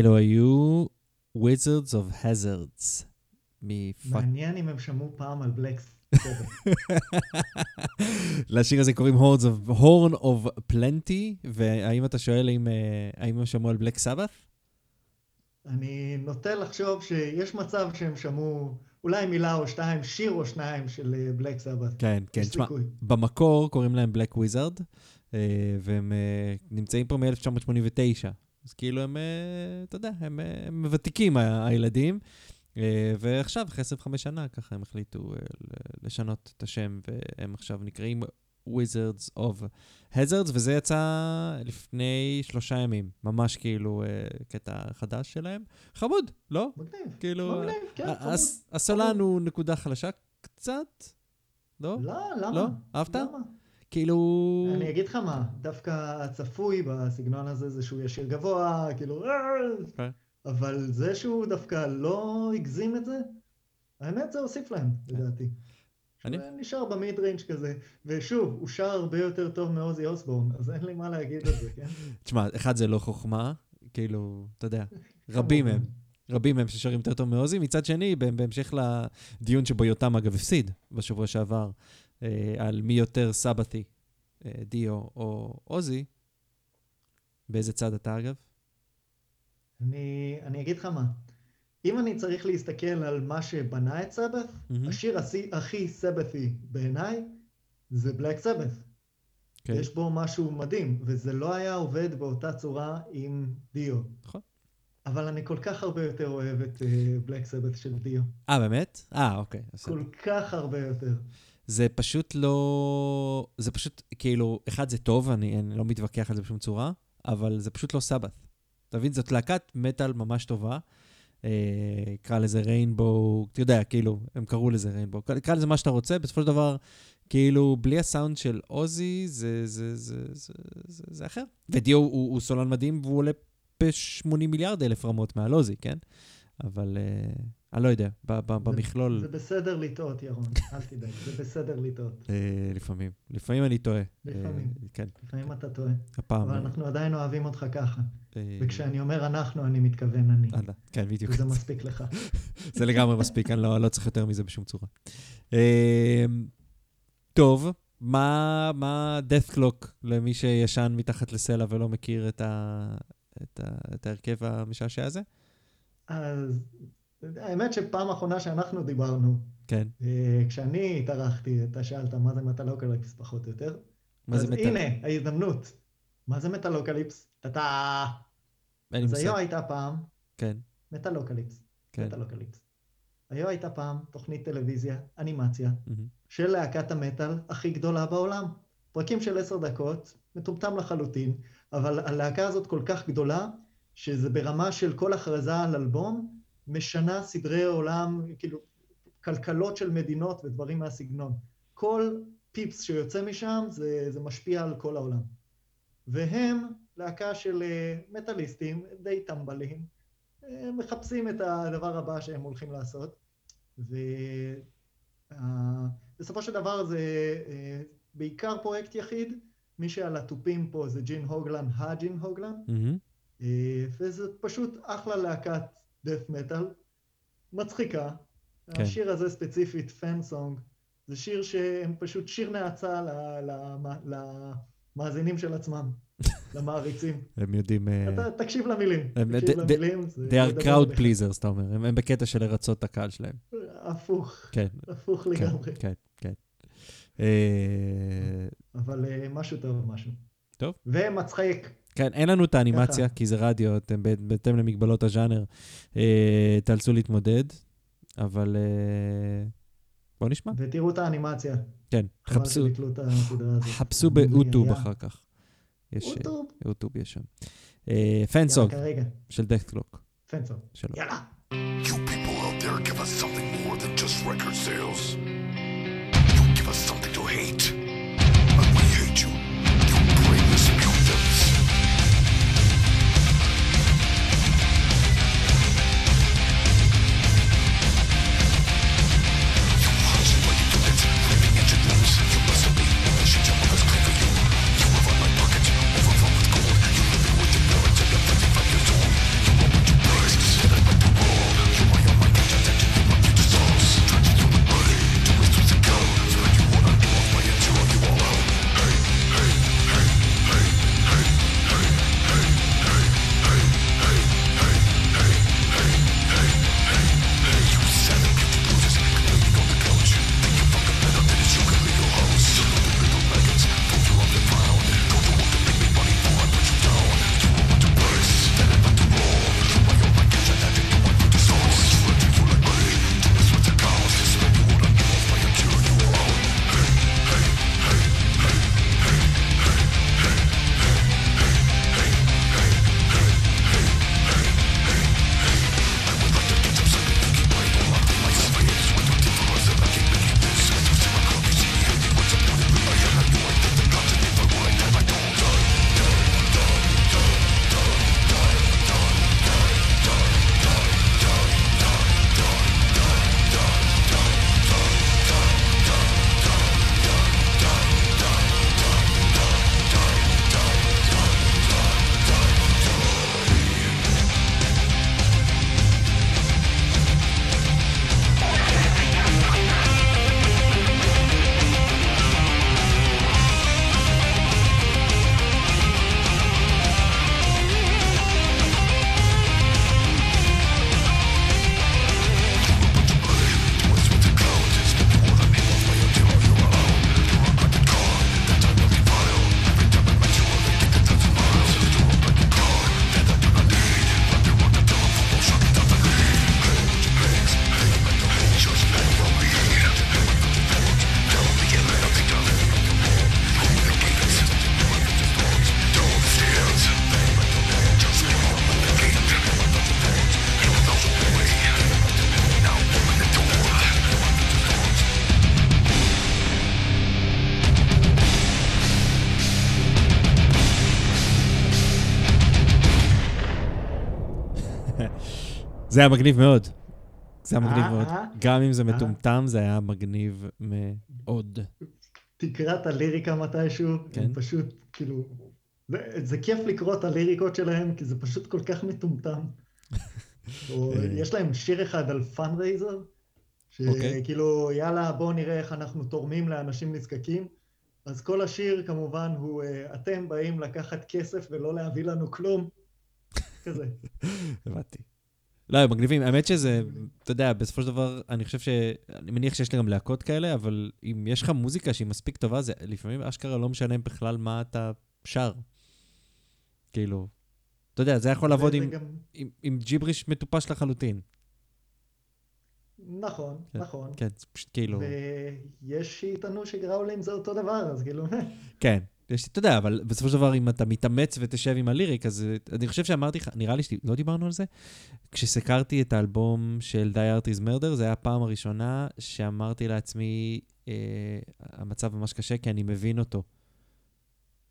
אלו היו Wizards of Hazards. מעניין אם הם שמעו פעם על בלק לשיר הזה קוראים Horns of, Horn of Plenty, והאם אתה שואל אם, אה, האם הם שמעו על בלק סבת? אני נוטה לחשוב שיש מצב שהם שמעו אולי מילה או שתיים, שיר או שניים של בלק סבת. כן, כן, תשמע. במקור קוראים להם בלק וויזארד, והם אה, נמצאים פה מ-1989. אז כאילו הם, אה, אתה יודע, הם, אה, הם ותיקים, הילדים. אה, ועכשיו, אחרי 25 שנה, ככה הם החליטו לשנות את השם, והם עכשיו נקראים Wizards of Hazards, וזה יצא לפני שלושה ימים. ממש כאילו קטע חדש שלהם. חמוד, לא? מגניב. כאילו, מגניב, כן, חמוד. הס- הסולן הוא נקודה חלשה קצת, לא? לא, למה? לא? אהבת? למה? כאילו... אני אגיד לך מה, דווקא הצפוי בסגנון הזה זה שהוא ישיר גבוה, כאילו... כן. אבל זה שהוא דווקא לא הגזים את זה, האמת זה הוסיף להם, לדעתי. אני- שהוא נשאר במיד ריינג' כזה, ושוב, הוא שר הרבה יותר טוב מעוזי אוסבורן, אז אין לי מה להגיד על זה, כן? תשמע, אחד זה לא חוכמה, כאילו, אתה יודע, רבים. הם. רבים מהם ששרים יותר טוב מעוזי. מצד שני, בה- בהמשך לדיון שבו יותם אגב הפסיד בשבוע שעבר, אה, על מי יותר סבתי, אה, דיו או עוזי, באיזה צד אתה אגב? אני, אני אגיד לך מה, אם אני צריך להסתכל על מה שבנה את סבת, מהמם. השיר הכי, הכי סבתי בעיניי זה בלק סבת. כן. יש בו משהו מדהים, וזה לא היה עובד באותה צורה עם דיו. נכון. אבל אני כל כך הרבה יותר אוהב את בלק סבת של דיו. אה, באמת? אה, אוקיי. כל כך הרבה יותר. זה פשוט לא... זה פשוט, כאילו, אחד זה טוב, אני, אני לא מתווכח על זה בשום צורה, אבל זה פשוט לא סבת. אתה מבין? זאת להקת מטאל ממש טובה. אה, קרא לזה ריינבו, אתה יודע, כאילו, הם קראו לזה ריינבו. קרא, לזה מה שאתה רוצה, בסופו של דבר, כאילו, בלי הסאונד של עוזי, זה, זה, זה, זה, זה, זה אחר. ודיו הוא, הוא סולן מדהים, והוא עולה ב-80 מיליארד אלף רמות מעל עוזי, כן? אבל אה, אני לא יודע, במכלול... זה בסדר לטעות, ירון, אל תדאג, זה בסדר לטעות. אה, לפעמים. לפעמים אני טועה. לפעמים. אה, כן, לפעמים אתה טועה, הפעם. אבל אנחנו עדיין אוהבים אותך ככה. אה, וכשאני אומר אנחנו, אני מתכוון אני. כן, בדיוק. וזה מספיק לך. זה לגמרי מספיק, אני לא, לא צריך יותר מזה בשום צורה. טוב, מה, מה Dethklok למי שישן מתחת לסלע ולא מכיר את ההרכב המשעשע הזה? אז האמת שפעם אחרונה שאנחנו דיברנו, כן. אה, כשאני התארחתי, אתה שאלת מה זה Metalocalypse פחות או יותר. מה זה אז מטאל? הנה, ההזדמנות. מה זה Metalocalypse? טה אין לי אז מושג. היו הייתה פעם כן, מטאלוקליפס. כן. Metalocalypse. היו הייתה פעם תוכנית טלוויזיה, אנימציה, מהמם. של להקת המטאל הכי גדולה בעולם. פרקים של עשר דקות, מטומטם לחלוטין, אבל הלהקה הזאת כל כך גדולה, שזה ברמה של כל הכרזה על אלבום, משנה סדרי עולם, כאילו, כלכלות של מדינות ודברים מהסגנון. כל פיפס שיוצא משם, זה, זה משפיע על כל העולם. והם להקה של אה, מטאליסטים, די טמבלים, אה, מחפשים את הדבר הבא שהם הולכים לעשות, ובסופו של דבר זה אה, בעיקר פרויקט יחיד, מי שעל התופים פה זה ג'ין הוגלן, הג'ין הוגלן. אה, וזה פשוט אחלה להקת דף מטאל, מצחיקה. כן. השיר הזה ספציפית, פן סונג, זה שיר שהם פשוט שיר נאצה למאזינים של עצמם, למעריצים. הם יודעים... אה, אתה תקשיב למילים, הם- תקשיב they- למילים. זה They are crowd pleasers, אתה אומר. הם הם בקטע של לרצות את הקהל שלהם. הפוך, כן, הפוך כן, לגמרי. כן, כן. אבל אה, משהו טוב, משהו. טוב. ומצחיק. כן, אין לנו את האנימציה. כי זה רדיו, אתם בהתאם למגבלות הז'אנר, אה, תאלצו להתמודד, אבל אה, בואו נשמע. ותראו את האנימציה. כן, חפשו. חפשו באוטוב אחר כך. יש אה, אוטוב. אוטוב יש שם. פנסוג כרגע. של דאט קלוק פנסוג. יאללה. You people out there give us something more than just record sales. You give us something to hate. And we זה היה מגניב מאוד. זה היה מגניב אה, מאוד. אה. גם אם זה אה. מטומטם, זה היה מגניב מאוד. תקרא את הליריקה מתישהו, כן. פשוט, כאילו... זה, זה כיף לקרוא את הליריקות שלהם, כי זה פשוט כל כך מטומטם. או. יש להם שיר אחד על פאנרייזר. שכאילו, יאללה, בואו נראה איך אנחנו תורמים לאנשים נזקקים. אז כל השיר כמובן הוא, אתם באים לקחת כסף ולא להביא לנו כלום. כזה. הבנתי. לא, הם מגניבים. האמת שזה, אתה יודע, בסופו של דבר, אני חושב ש... אני מניח שיש לי גם להקות כאלה, אבל אם יש לך מוזיקה שהיא מספיק טובה, זה לפעמים אשכרה לא משנה בכלל מה אתה שר. כאילו, אתה יודע, זה יכול לעבוד עם, גם- עם, עם ג'יבריש מטופש לחלוטין. נכון, כן. נכון. כן, זה פשוט כאילו... ויש שיטענו שגראולים זה אותו דבר, אז כאילו... כן, יש, אתה יודע, אבל בסופו של דבר, אם אתה מתאמץ ותשב עם הליריק, אז אה, אני חושב שאמרתי לך, נראה לי שלא דיברנו על זה, כשסקרתי את האלבום של Die Art is Murder, זה היה הפעם הראשונה שאמרתי לעצמי, אה, המצב ממש קשה, כי אני מבין אותו.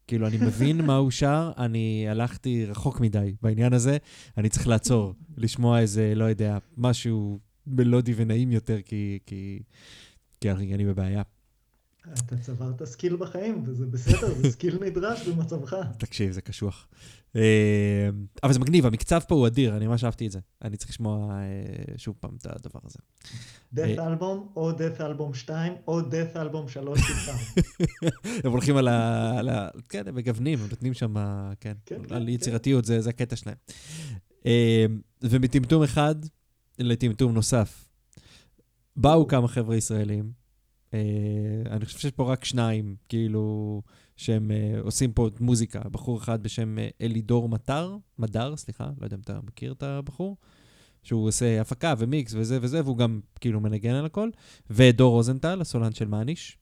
כאילו, אני מבין מה הוא שר, אני הלכתי רחוק מדי בעניין הזה, אני צריך לעצור, לשמוע איזה, לא יודע, משהו מלודי ונעים יותר, כי, כי, כי אני בבעיה. אתה צברת skill בחיים, וזה בסדר, זה skill נדרש במצבך. תקשיב, זה קשוח. אה, אבל זה מגניב, המקצב פה הוא אדיר, אני ממש אהבתי את זה. אני צריך לשמוע אה, שוב פעם את הדבר הזה. death אה. אלבום, או death אלבום 2, או death אלבום 3 שלך. הם הולכים על ה... כן, הם מגוונים, הם נותנים שם, כן, כן, כן, על כן. יצירתיות, זה הקטע שלהם. ומטמטום אחד לטמטום נוסף. באו כמה חבר'ה ישראלים, אני חושב שיש פה רק שניים, כאילו, שהם אה, עושים פה מוזיקה. בחור אחד בשם אה, אלידור מטר, מדר, סליחה, לא יודע אם אתה מכיר את הבחור, שהוא עושה הפקה ומיקס וזה וזה, והוא גם כאילו מנגן על הכל, ודור רוזנטל, הסולן של מאניש.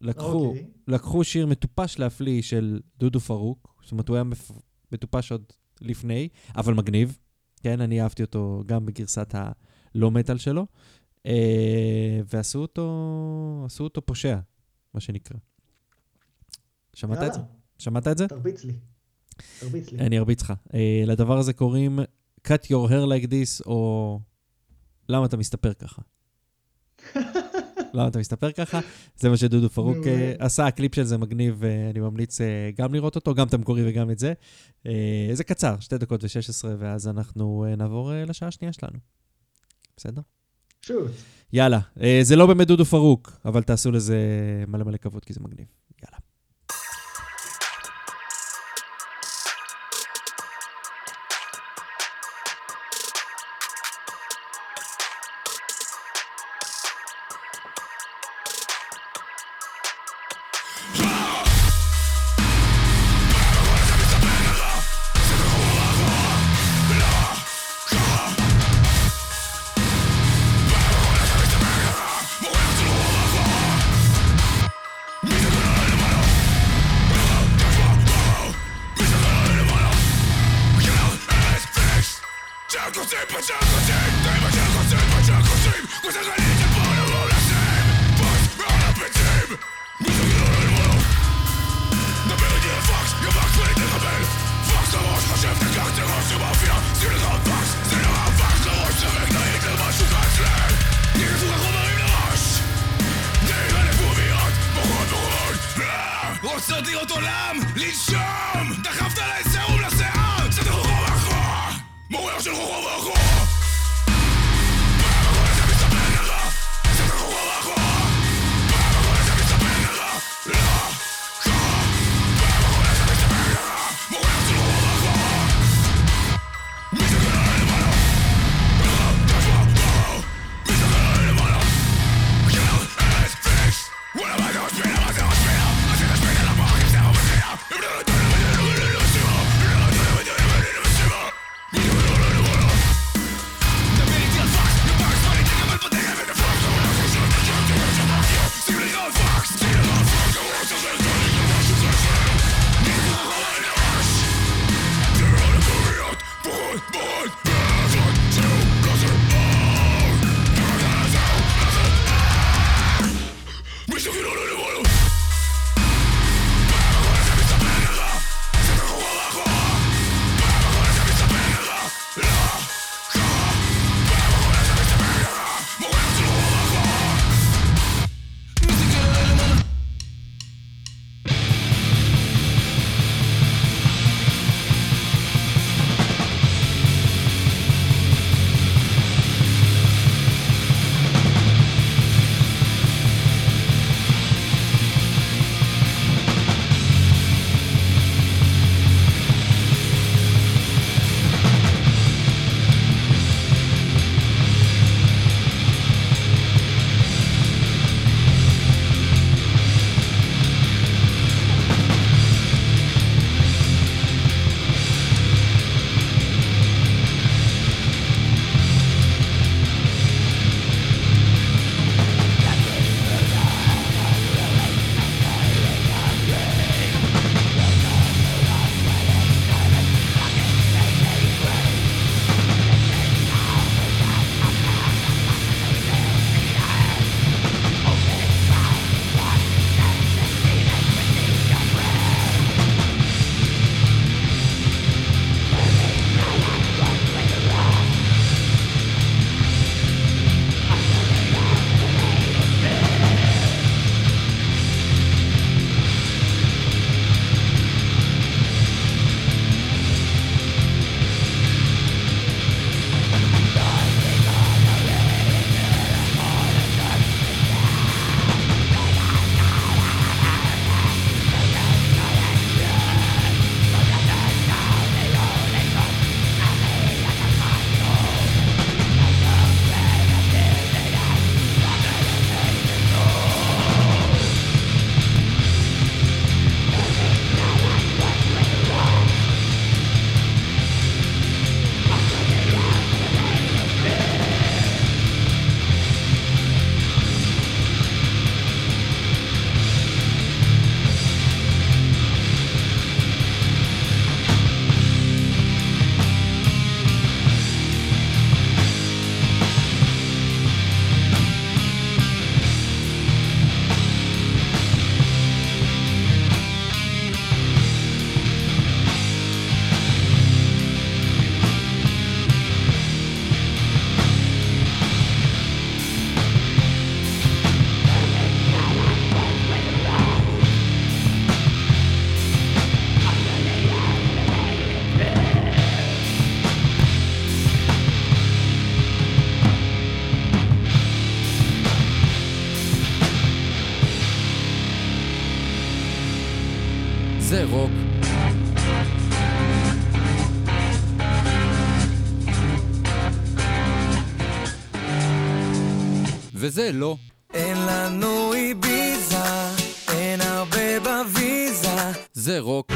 לקחו, אוקיי. לקחו שיר מטופש להפליא של דודו פרוק, זאת אומרת, הוא היה מפ... מטופש עוד לפני, אבל מגניב. כן, אני אהבתי אותו גם בגרסת הלא מטאל שלו. אה, ועשו אותו, עשו אותו פושע, מה שנקרא. שמעת את זה? שמעת את זה? תרביץ לי. תרביץ לי. אני ארביץ לך. אה, לדבר הזה קוראים cut your hair like this, או למה אתה מסתפר ככה? למה אתה מסתפר ככה? זה מה שדודו פרוק. אה, עשה, הקליפ של זה מגניב, ואני ממליץ גם לראות אותו, גם את המקורי וגם את זה. זה קצר, שתי דקות ו-16, ואז אנחנו נעבור לשעה השנייה שלנו. בסדר? שוט. יאללה, אה, זה לא באמת דודו פרוק, אבל תעשו לזה מלא מלא כבוד, כי זה מגניב. וזה לא. אין לנו איביזה, אין הרבה בוויזה. זה רוק.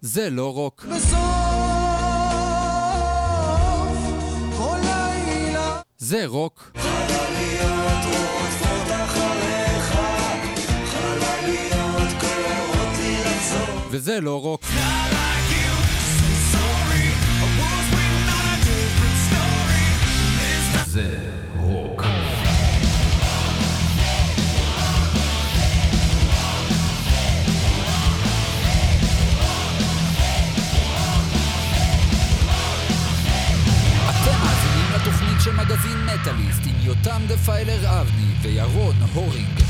זה לא רוק. בסוף כל לילה זה רוק. חלליות רודפות אחריך, חלליות קוראות לי לחזור. וזה לא רוק. זה רוק. של מגזין מטאליסט עם יותם דפיילר אבני וירון הורינג.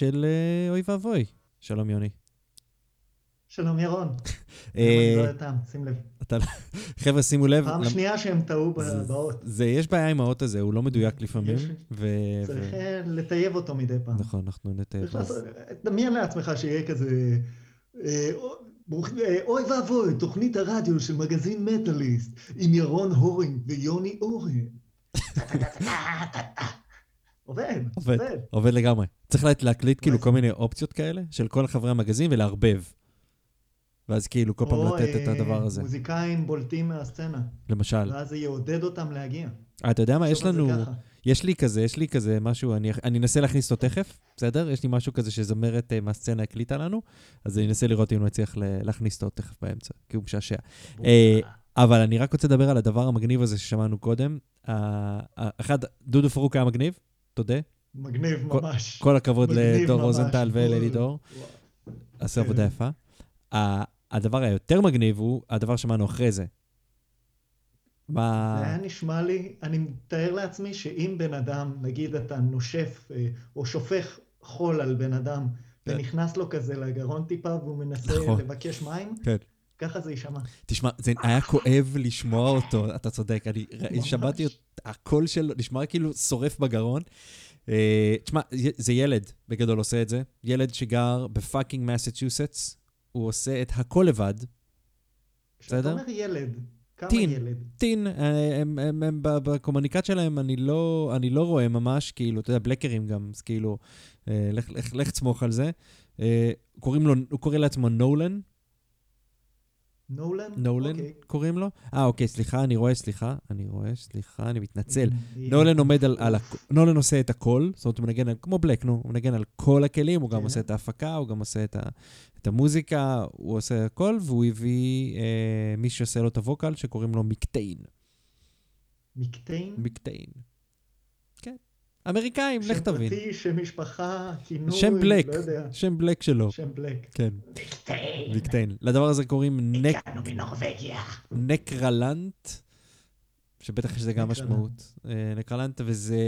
של אה, אוי ואבוי. שלום יוני. שלום ירון. אה, לא חבר'ה, שימו לב. פעם שנייה שהם טעו באות. יש בעיה עם האות הזה, הוא לא מדויק לפעמים. צריך אה, לטייב אותו מדי פעם. נכון, אנחנו נטייב. דמיין לעצמך שיהיה כזה... אוי ואבוי, תוכנית הרדיו של מגזין מטאליסט, עם ירון הורינג ויוני אורן. עובד, עובד, עובד. לגמרי. צריך לה- להקליט כאילו כל מיני אופציות כאלה של כל חברי המגזין ולערבב. ואז כאילו כל פעם או, לתת את הדבר הזה, מוזיקאים בולטים מהסצנה, למשל. ואז זה יעודד אותם להגיע. אה, אתה יודע מה, יש לנו. יש לי כזה, יש לי כזה משהו, אני- אני אנסה להכניס אותו תכף, בסדר? יש לי משהו כזה שזמרת אה, מהסצנה הקליטה לנו, אז אני אנסה לראות אם נצליח ל- להכניס אותו תכף באמצע, כי הוא משעשע. אה, אבל אני רק רוצה לדבר על הדבר המגניב הזה ששמענו קודם. אה, אה, אחד, דודו פרוק היה מגניב, תודה. מגניב ממש. כל הכבוד לדור. רוזנטל ולאלי דור. וואו. עשו כן. עבודה יפה. הדבר היותר מגניב הוא הדבר שמענו אחרי זה. מה... זה היה נשמע לי, אני מתאר לעצמי שאם בן אדם, נגיד אתה נושף אה, או שופך חול על בן אדם, כן. ונכנס לו כזה לגרון טיפה והוא מנסה נכון. לבקש מים, כן. ככה זה יישמע. תשמע, זה היה כואב לשמוע אותו, אתה צודק, אני ממש. שמעתי את הקול שלו, נשמע כאילו שורף בגרון. אה, תשמע, זה ילד בגדול עושה את זה, ילד שגר ב fucking מסצ'וסטס, הוא עושה את הכל לבד, כשאתה בסדר? אומר ילד, כמה teen. ילד? teen, אה, הם, הם, הם, ב- בקומוניקט שלהם, אני לא, אני לא רואה ממש, כאילו, אתה יודע, בלקרים גם, אז כאילו, אה, לך, לך, לך תסמוך על זה. אה, קוראים לו, הוא קורא לעצמו נולן, נולן? נולן אוקיי. קוראים לו. אה, אוקיי, סליחה, אני רואה, סליחה, אני רואה, סליחה, אני מתנצל. נולן עומד על, על, הכ- נולן עושה את הכל, זאת אומרת, הוא מנגן על, כמו בלק, נו, הוא מנגן על כל הכלים, הוא גם כן. עושה את ההפקה, הוא גם עושה את, ה, את המוזיקה, הוא עושה הכל, והוא הביא אה, מי שעושה לו את הווקל, שקוראים לו מיקטיין. מקטיין? מיקטיין. אמריקאים, לך תבין. שם פרטי, שם משפחה, כינוי, שם בלק, לא יודע. שם בלק שלו, שם בלק. כן, מקטיין. מיקטיין. לדבר הזה קוראים נק, הגענו מנורבגיה. נקרלנט, שבטח יש לזה גם. משמעות. אה, נקרלנט, וזה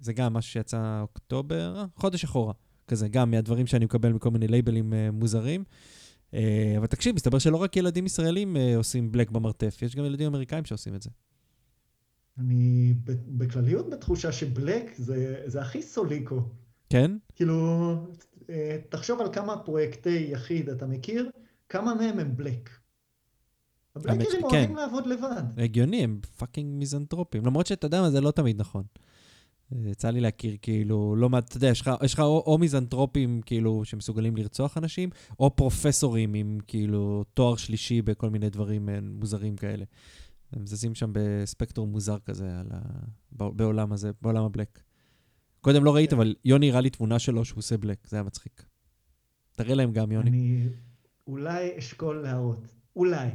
זה גם משהו שיצא אוקטובר, חודש אחורה, כזה, גם מהדברים שאני מקבל מכל מיני לייבלים אה, מוזרים. אה, אבל תקשיב, מסתבר שלא רק ילדים ישראלים עושים בלק במרתף, יש גם ילדים אמריקאים שעושים את זה. אני בכלליות בתחושה ש black זה, זה הכי סוליקו. כן? כאילו, אה, תחשוב על כמה פרויקטי יחיד אתה מכיר, כמה מהם הם black. הבלקרים. אוהבים לעבוד לבד. הגיוני, הם fucking מיזנטרופים. למרות שאתה יודע מה, זה לא תמיד נכון. אה, יצא לי להכיר כאילו, לא מעט, אתה יודע, יש לך, יש לך או, או מיזנטרופים כאילו שמסוגלים לרצוח אנשים, או פרופסורים עם כאילו תואר שלישי בכל מיני דברים אה, מוזרים כאלה. הם זזים שם בספקטרום מוזר כזה על ה... בע- בעולם הזה, בעולם הבלק. קודם לא ראית, כן. אבל יוני הראה לי תמונה שלו שהוא עושה בלק, זה היה מצחיק. תראה להם גם, יוני. אני אולי אשקול להראות. אולי.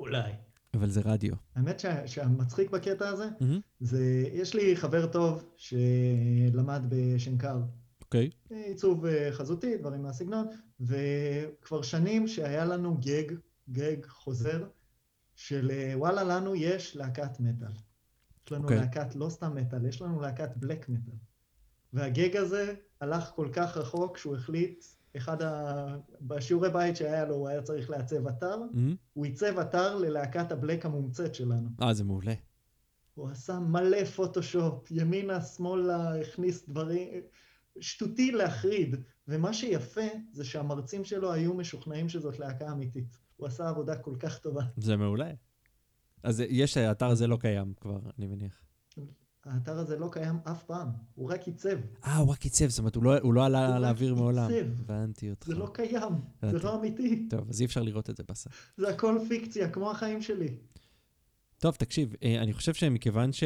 אולי. אבל זה רדיו. האמת שה- שהמצחיק בקטע הזה, מהמם. זה, יש לי חבר טוב שלמד בשנקר, אוקיי. עיצוב אה, חזותי, דברים מהסגנון, וכבר שנים שהיה לנו גג, גג חוזר, של אה, וואלה, לנו יש להקת מטאל. יש לנו אוקיי. להקת, לא סתם מטאל, יש לנו להקת בלק מטאל. והגג הזה הלך כל כך רחוק שהוא החליט, אחד ה... בשיעורי בית שהיה לו, הוא היה צריך לעצב אתר, מהמם. הוא עיצב אתר ללהקת הבלק המומצאת שלנו. אה, זה מעולה. הוא עשה מלא פוטושופ, ימינה, שמאלה, הכניס דברים, שטותי להחריד. ומה שיפה זה שהמרצים שלו היו משוכנעים שזאת להקה אמיתית. הוא עשה עבודה כל כך טובה. זה מעולה. אז יש, האתר הזה לא קיים כבר, אני מניח. האתר הזה לא קיים אף פעם, הוא רק עיצב. אה, הוא רק עיצב, זאת אומרת, הוא לא, הוא לא עלה הוא רק לאוויר מעולם. עיצב. הבנתי אותך. זה לא קיים, זה הבנתי. לא אמיתי. טוב, אז אי אפשר לראות את זה בסוף. זה הכל פיקציה, כמו החיים שלי. טוב, תקשיב, אה, אני חושב שמכיוון ש...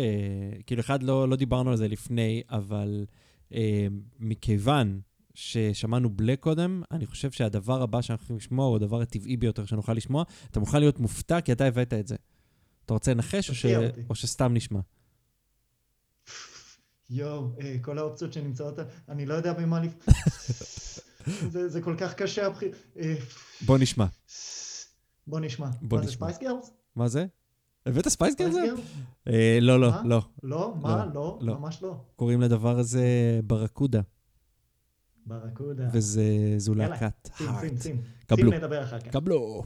כאילו, אחד, לא, לא דיברנו על זה לפני, אבל אה, מכיוון ששמענו black קודם, אני חושב שהדבר הבא שאנחנו הולכים לשמוע הוא הדבר הטבעי ביותר שנוכל לשמוע. אתה מוכן להיות מופתע כי אתה הבאת את זה. אתה רוצה לנחש או, ש... אותי. או שסתם נשמע? יואו, אה, כל האופציות שנמצאות, אני לא יודע במה לפ... זה, זה כל כך קשה הבחיר... אה, בוא נשמע. בוא נשמע. בוא מה זה נשמע. Spice Girls? מה זה? הבאת Spice Girls? אה, לא, לא, מה? לא. לא? מה? לא? לא. ממש לא. קוראים לדבר הזה ברקודה, ברקודה. וזו יאללה, להקת הארט. קבלו. קבלו.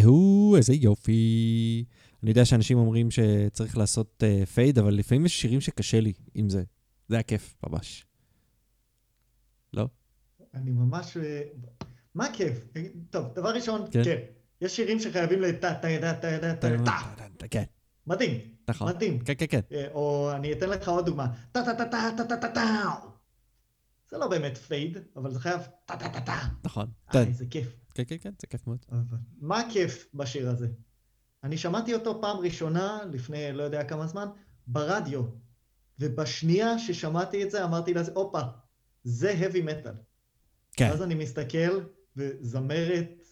זהו, איזה יופי. אני יודע שאנשים אומרים שצריך לעשות fade, אה, אבל לפעמים יש שירים שקשה לי עם זה. זה היה כיף, ממש. לא? אני ממש... מה כיף? טוב, דבר ראשון, כן. כן. יש שירים שחייבים לטה, טה, טה, טה, טה, טה. כן. מדהים. נכון. מדהים. כן, כן, כן. או אני אתן לך עוד דוגמה. טה, טה, טה, טה, טה, טה, טה, טה. זה לא באמת fade, אבל זה חייב טה, טה, טה, טה. נכון. איזה כיף. כן, כן, כן, זה כיף מאוד. אבל מה הכיף בשיר הזה? אני שמעתי אותו פעם ראשונה, לפני לא יודע כמה זמן, ברדיו. ובשנייה ששמעתי את זה, אמרתי לזה, הופה, זה heavy metal. כן, ואז אני מסתכל, וזמרת,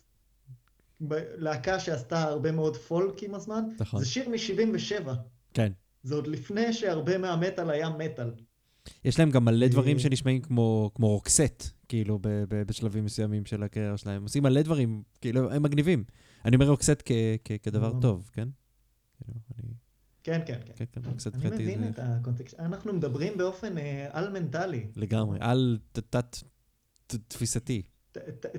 להקה שעשתה הרבה מאוד פולק עם הזמן, נכון. זה שיר מ-77. כן. זה עוד לפני שהרבה מהמטאל היה מטאל. יש להם גם מלא דברים אה. שנשמעים כמו, כמו Roxette, כאילו, ב, ב, בשלבים מסוימים של הקריירה שלהם. הם עושים מלא דברים, כאילו, הם מגניבים. אני אומר Roxette כ, כ, כדבר ממש. טוב, כן? כאילו, אני... כן, כן, כן. כן, כן, Roxette אני מבין את הקונטקסט. אנחנו מדברים באופן אה, על-מנטלי. לגמרי. על ת- תת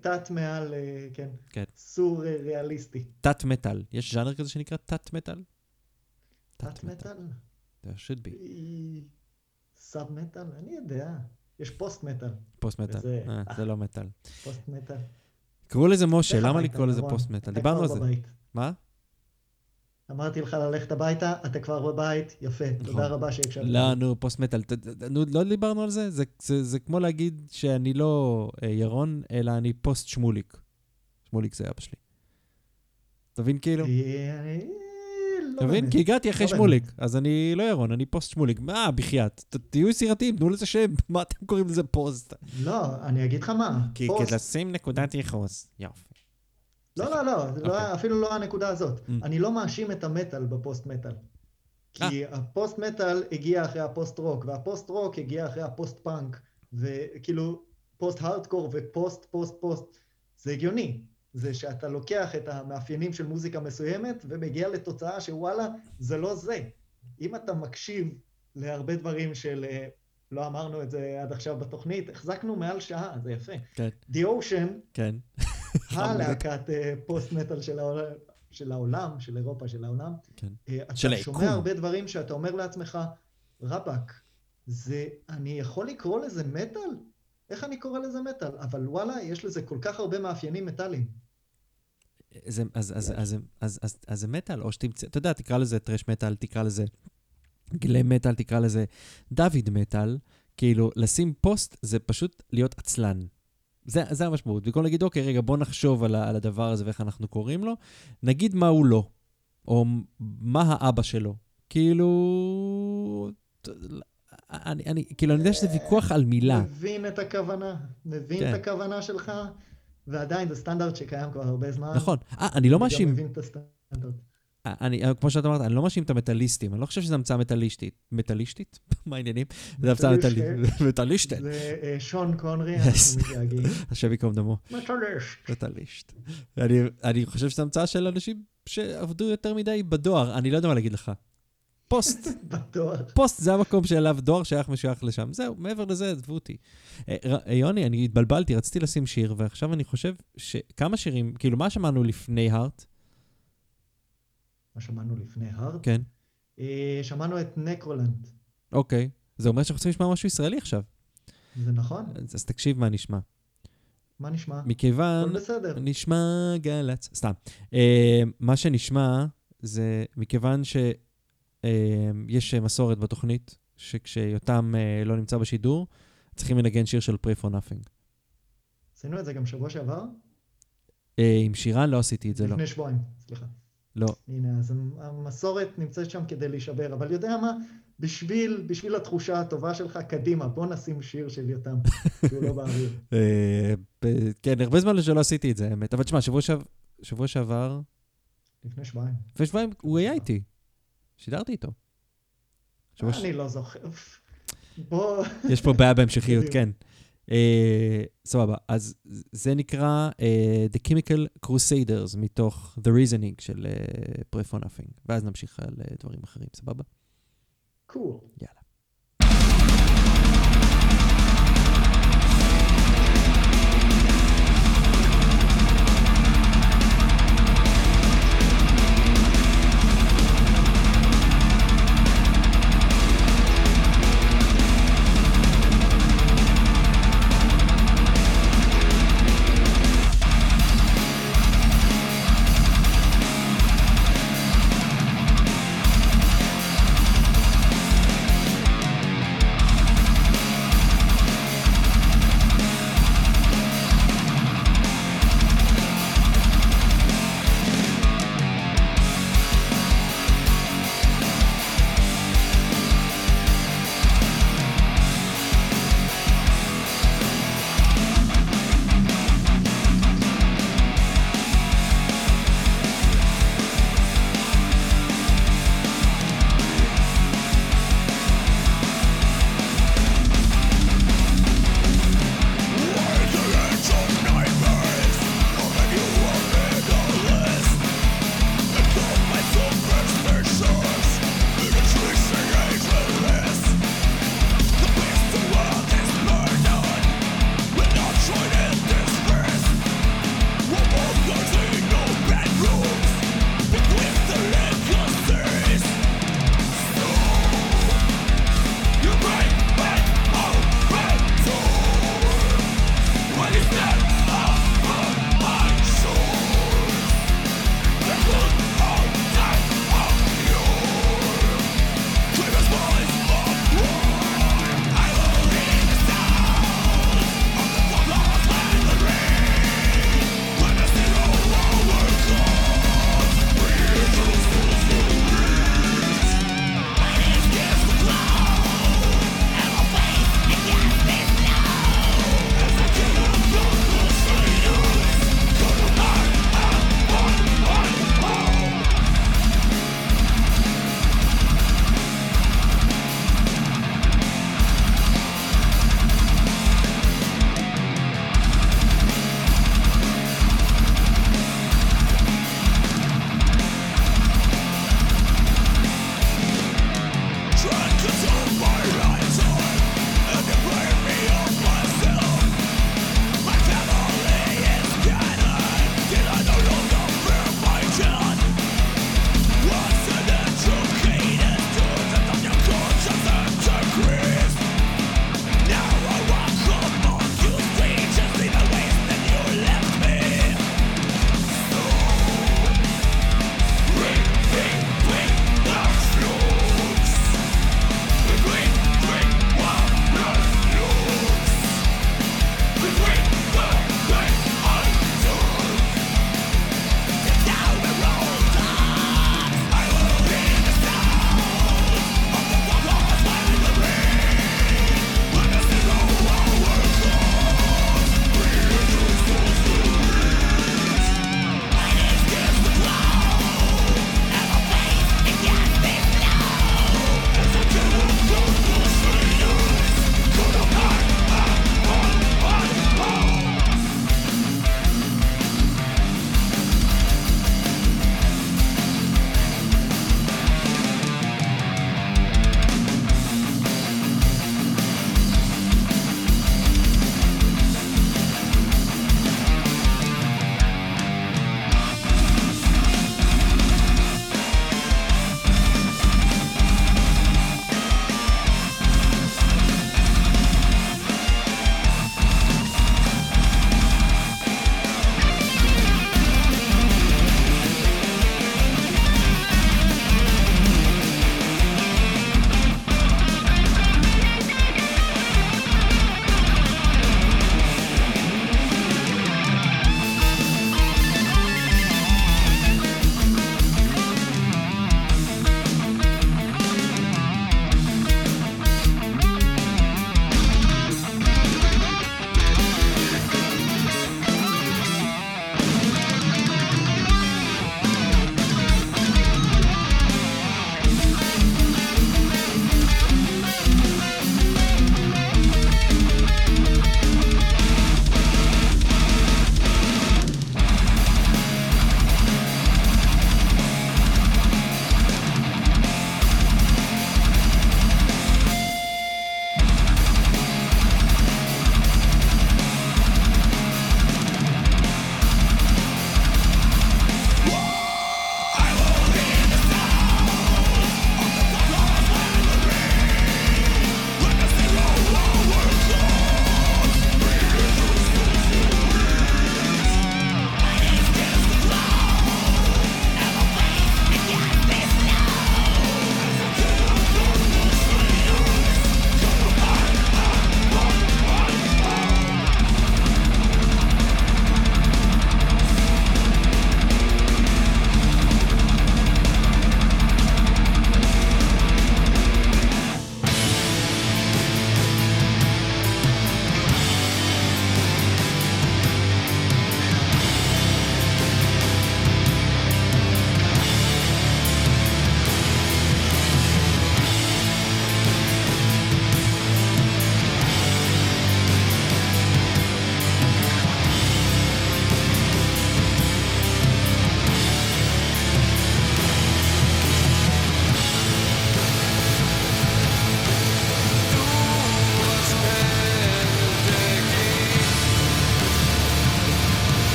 תת מעל, אה, כן. כן. סור אה, ריאליסטי. תת-מטאל. יש ז'אנר כזה שנקרא תת-מטאל? תת מטאל? There should be. sub מטאל? אני יודע. יש פוסט מטאל. פוסט-מטאל. וזה- אה, זה לא מטאל. פוסט מטאל. קראו לזה משה, למה לקרוא לזה ירון. פוסט-מטאל? אתה דיברנו על זה. בבית. מה? אמרתי לך ללכת הביתה, אתה כבר בבית, יפה. נכון. תודה רבה שהקשבת. לא, נו, פוסט-מטאל. ת- ת- נו, לא דיברנו על זה? זה- זה זה כמו להגיד שאני לא אה, ירון, אלא אני פוסט-שמוליק. שמוליק זה אבא שלי. אתה מבין כאילו? אה, לא אתה מבין? באמת. כי הגעתי אחרי לא שמוליק. אז אני לא ירון, אני פוסט שמוליק. מה, בחייאת? תהיו יצירתיים, תנו לזה שם. מה אתם קוראים לזה פוסט? לא, אני אגיד לך מה. כי לשים נקודת ייחוס. יופי. לא, לא, לא, לא- אוקיי. אפילו לא הנקודה הזאת. Mm. אני לא מאשים את המטאל בפוסט מטאל. כי הפוסט מטאל הגיע אחרי הפוסט רוק, והפוסט רוק הגיע אחרי הפוסט פאנק, וכאילו פוסט הארדקור ופוסט פוסט פוסט. זה הגיוני. זה שאתה לוקח את המאפיינים של מוזיקה מסוימת ומגיע לתוצאה שוואלה, זה לא זה. אם אתה מקשיב להרבה דברים של, אה, לא אמרנו את זה עד עכשיו בתוכנית, החזקנו מעל שעה, זה יפה. כן. The Ocean כן. הלהקת אה, פוסט מטאל של העולם, של העולם, של אירופה, של העולם. כן. אה, אתה של היקום. שומע הרבה דברים שאתה אומר לעצמך, רבאק, זה, אני יכול לקרוא לזה מטאל? איך אני קורא לזה מטאל? אבל וואלה, יש לזה כל כך הרבה מאפיינים מטאליים. זה, אז, אז, אז, אז, אז, אז, זה מטאל, או שתמצא, אתה יודע, תקרא לזה טרש מטאל, תקרא לזה גלם מטאל, תקרא לזה דוד מטאל, כאילו, לשים פוסט זה פשוט להיות עצלן. זה, זה המשמעות. במקום להגיד, אוקיי, רגע, בוא נחשוב על, על הדבר הזה ואיך אנחנו קוראים לו, נגיד מה הוא לא, או מה האבא שלו. כאילו... אני, אני, כאילו, אני יודע שזה ויכוח על מילה. מבין את הכוונה, מבין כן. את הכוונה שלך, ועדיין זה סטנדרט שקיים כבר הרבה זמן. נכון. אה, אני לא אני מאשים... גם מבין את הסטנדרט. אני, כמו שאת אמרת, אני לא מאשים את המטאליסטים, אני לא חושב שזו המצאה מטאליסטית. מטאליסטית? מה העניינים? זה המצאה מטאליסט. מטאליסטית. מטאליסטית. זה אה, שון קונרי. אנחנו מתגעגעים. השם ייקום דמו. מטאליסט. מטאליסט. אני, אני חושב שזו המצאה של אנשים שעבדו יותר מדי בדואר, אני לא יודע מה להגיד לך. פוסט, בטוח. פוסט זה המקום שאליו דואר שייך משוייך לשם. זהו, מעבר לזה, עזבו אותי. אה, ר- יוני, אני התבלבלתי, רציתי לשים שיר, ועכשיו אני חושב שכמה שירים, כאילו, מה שמענו לפני Heart? מה שמענו לפני Heart? כן. אה, שמענו את נקרולנד. אוקיי. זה אומר שאנחנו רוצים לשמוע משהו ישראלי עכשיו. זה נכון? אז, תקשיב מה נשמע. מה נשמע? מכיוון... הכל בסדר. נשמע גל"צ, סתם. אה, מה שנשמע זה מכיוון שיש מסורת בתוכנית, שכשיותם אה, לא נמצא בשידור, צריכים לנגן שיר של Pray for Nothing. עשינו את זה גם שבוע שעבר? אה, עם שירן לא עשיתי את זה, לא. לפני שבועיים, סליחה. לא. הנה, אז המסורת נמצאת שם כדי להישבר, אבל יודע מה? בשביל, בשביל התחושה הטובה שלך, קדימה, בוא נשים שיר של יותם, שהוא לא באוויר. אה, כן, הרבה זמן שלא עשיתי את זה, האמת. אבל תשמע, שבוע שעבר, לפני שבועיים. לפני שבועיים הוא היה איתי. שידרתי איתו. ש- אני לא זוכר. בוא... יש פה בעיה בהמשכיות. כן. אה, סבבה, אז זה נקרא אה, The Chemical Crusaders מתוך The Reasoning של Pray for Nothing, ואז נמשיך על אה, דברים אחרים, סבבה? קול. יאללה.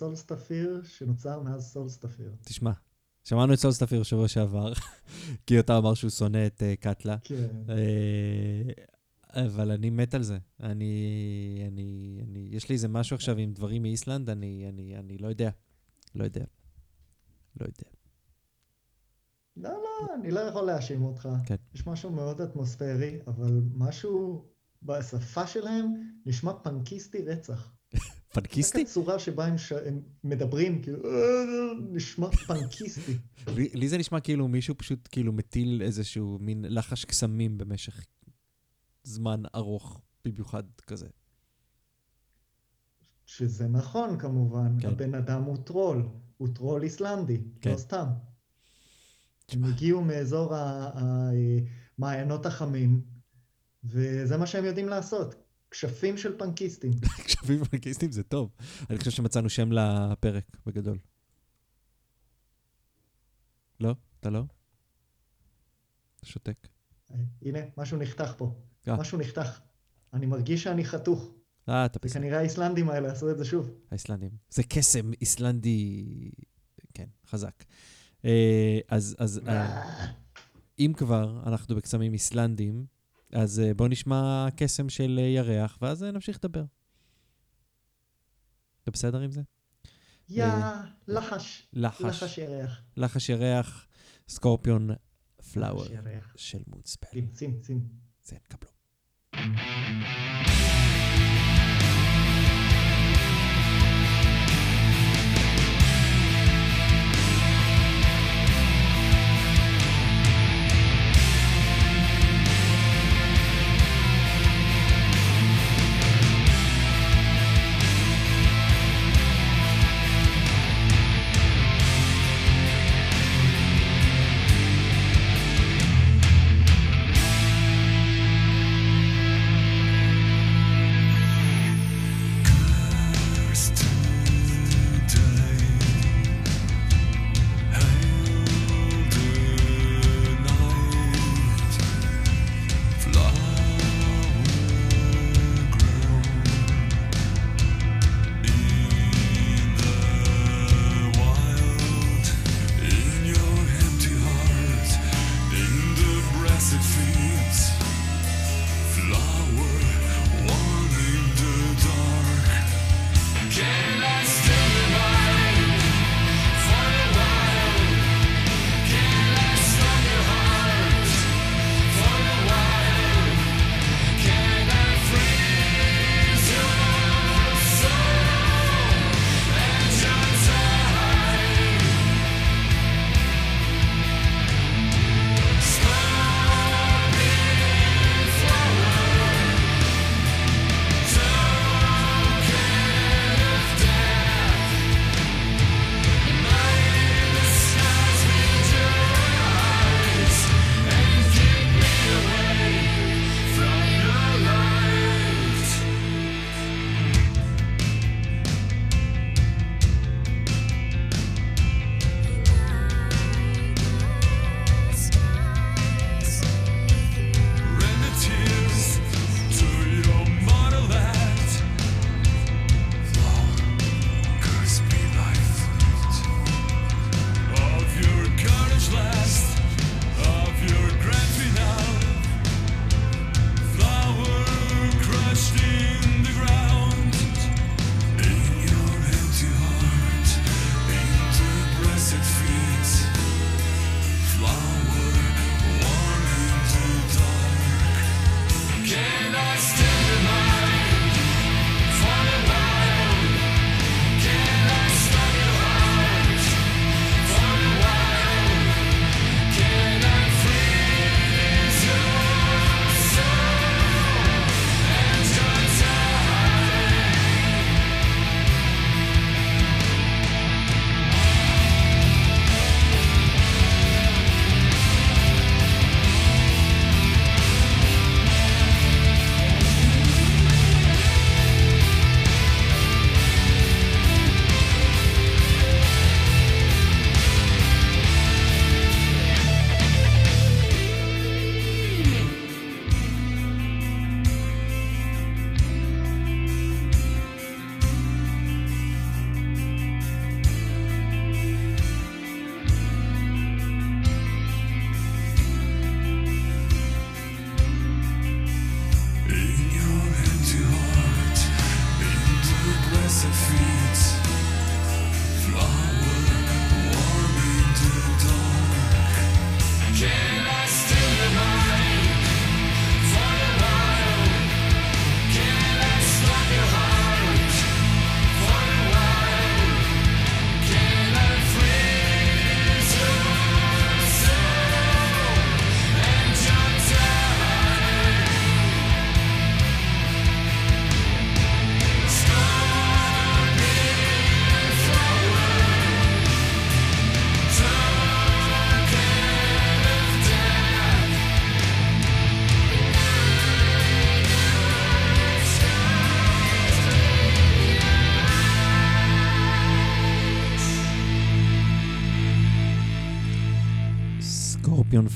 Sólstafir שנוצר מאז Sólstafir. תשמע, שמענו את Sólstafir בשבוע שעבר, כי יותם אמר שהוא שונא את אה, Katla. כן. אה, אבל אני מת על זה. אני, אני, אני, יש לי איזה משהו עכשיו עם דברים מאיסלנד, אני, אני, אני לא יודע. לא יודע. לא יודע. לא, לא, אני לא יכול להאשים אותך. כן. יש משהו מאוד אטמוספרי, אבל משהו בשפה שלהם נשמע פנקיסטי רצח. פנקיסטי? רק הצורה שבה הם, ש... הם מדברים, כאילו, "אה", נשמע פנקיסטי. לי, לי זה נשמע כאילו מישהו פשוט כאילו מטיל איזשהו מין לחש קסמים במשך זמן ארוך במיוחד כזה. שזה נכון כמובן, כן. הבן אדם הוא טרול, הוא טרול איסלנדי, כן. לא סתם. הם הגיעו מאזור המעיינות החמים, וזה מה שהם יודעים לעשות, כשפים של פנקיסטים. כשבים פנקיסטים זה טוב. אני חושב שמצאנו שם לפרק, בגדול. לא? אתה לא? אתה שותק. הנה, משהו נחתך פה, אה. משהו נחתך. אני מרגיש שאני חתוך, אה, אתה בסדר. וכנראה האיסלנדים האלה עשו את זה שוב. האיסלנדים. זה קסם איסלנדי, כן, חזק. אה, אז, אז אה, אם כבר אנחנו בקסמים איסלנדים, אז אה, בואו נשמע קסם של אה, ירח, ואז אה, נמשיך לדבר. אתה בסדר עם זה? יא, לחש, לחש, לחש ירח. לחש ירח, סקורפיון פלאואר ירח. של מודספל. שים, שים, שים. זה, קבלו.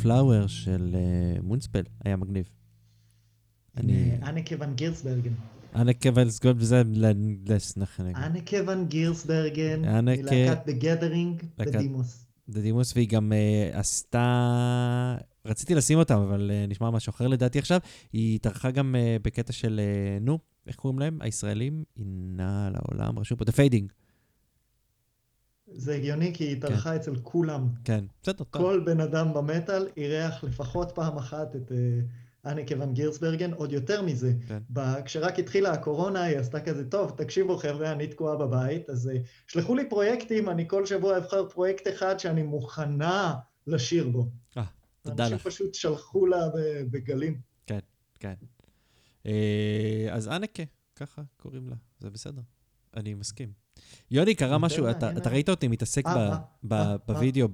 פלאואר של אה, מונספל היה מגניב. אני... הנה, אנקה ון גירסברגן. אנה קבלסגולד וזה לסנחנג. אנקה ון גירסברגן, אנקה- מלהקת The Gathering בדימוס. דדימוס, והיא גם uh, עשתה... רציתי לשים אותם, אבל uh, נשמע משהו אחר לדעתי עכשיו. היא התארחה גם בקטע של, נו, איך קוראים להם? הישראלים? עינה לעולם, רשום פה, The Fading. זה הגיוני כי היא התארחה אצל כולם. כן, בסדר. כל בן אדם במטאל אירח לפחות פעם אחת את אה, אניקה ון גירסברגן, עוד יותר מזה. כן. ב- כשרק התחילה הקורונה, היא עשתה כזה, טוב, תקשיבו חבר'ה, אני תקועה בבית, אז אה, שלחו לי פרויקטים, אני כל שבוע אבחר פרויקט אחד שאני מוכנה לשיר בו. אה, תודה אנשים לך. פשוט שלחו לה בגלים. כן. אה, אז אנקה, ככה קוראים לה, זה בסדר. אני מסכים. יוני, קרה משהו, אתה, ראית אותי מתעסק. בווידאו,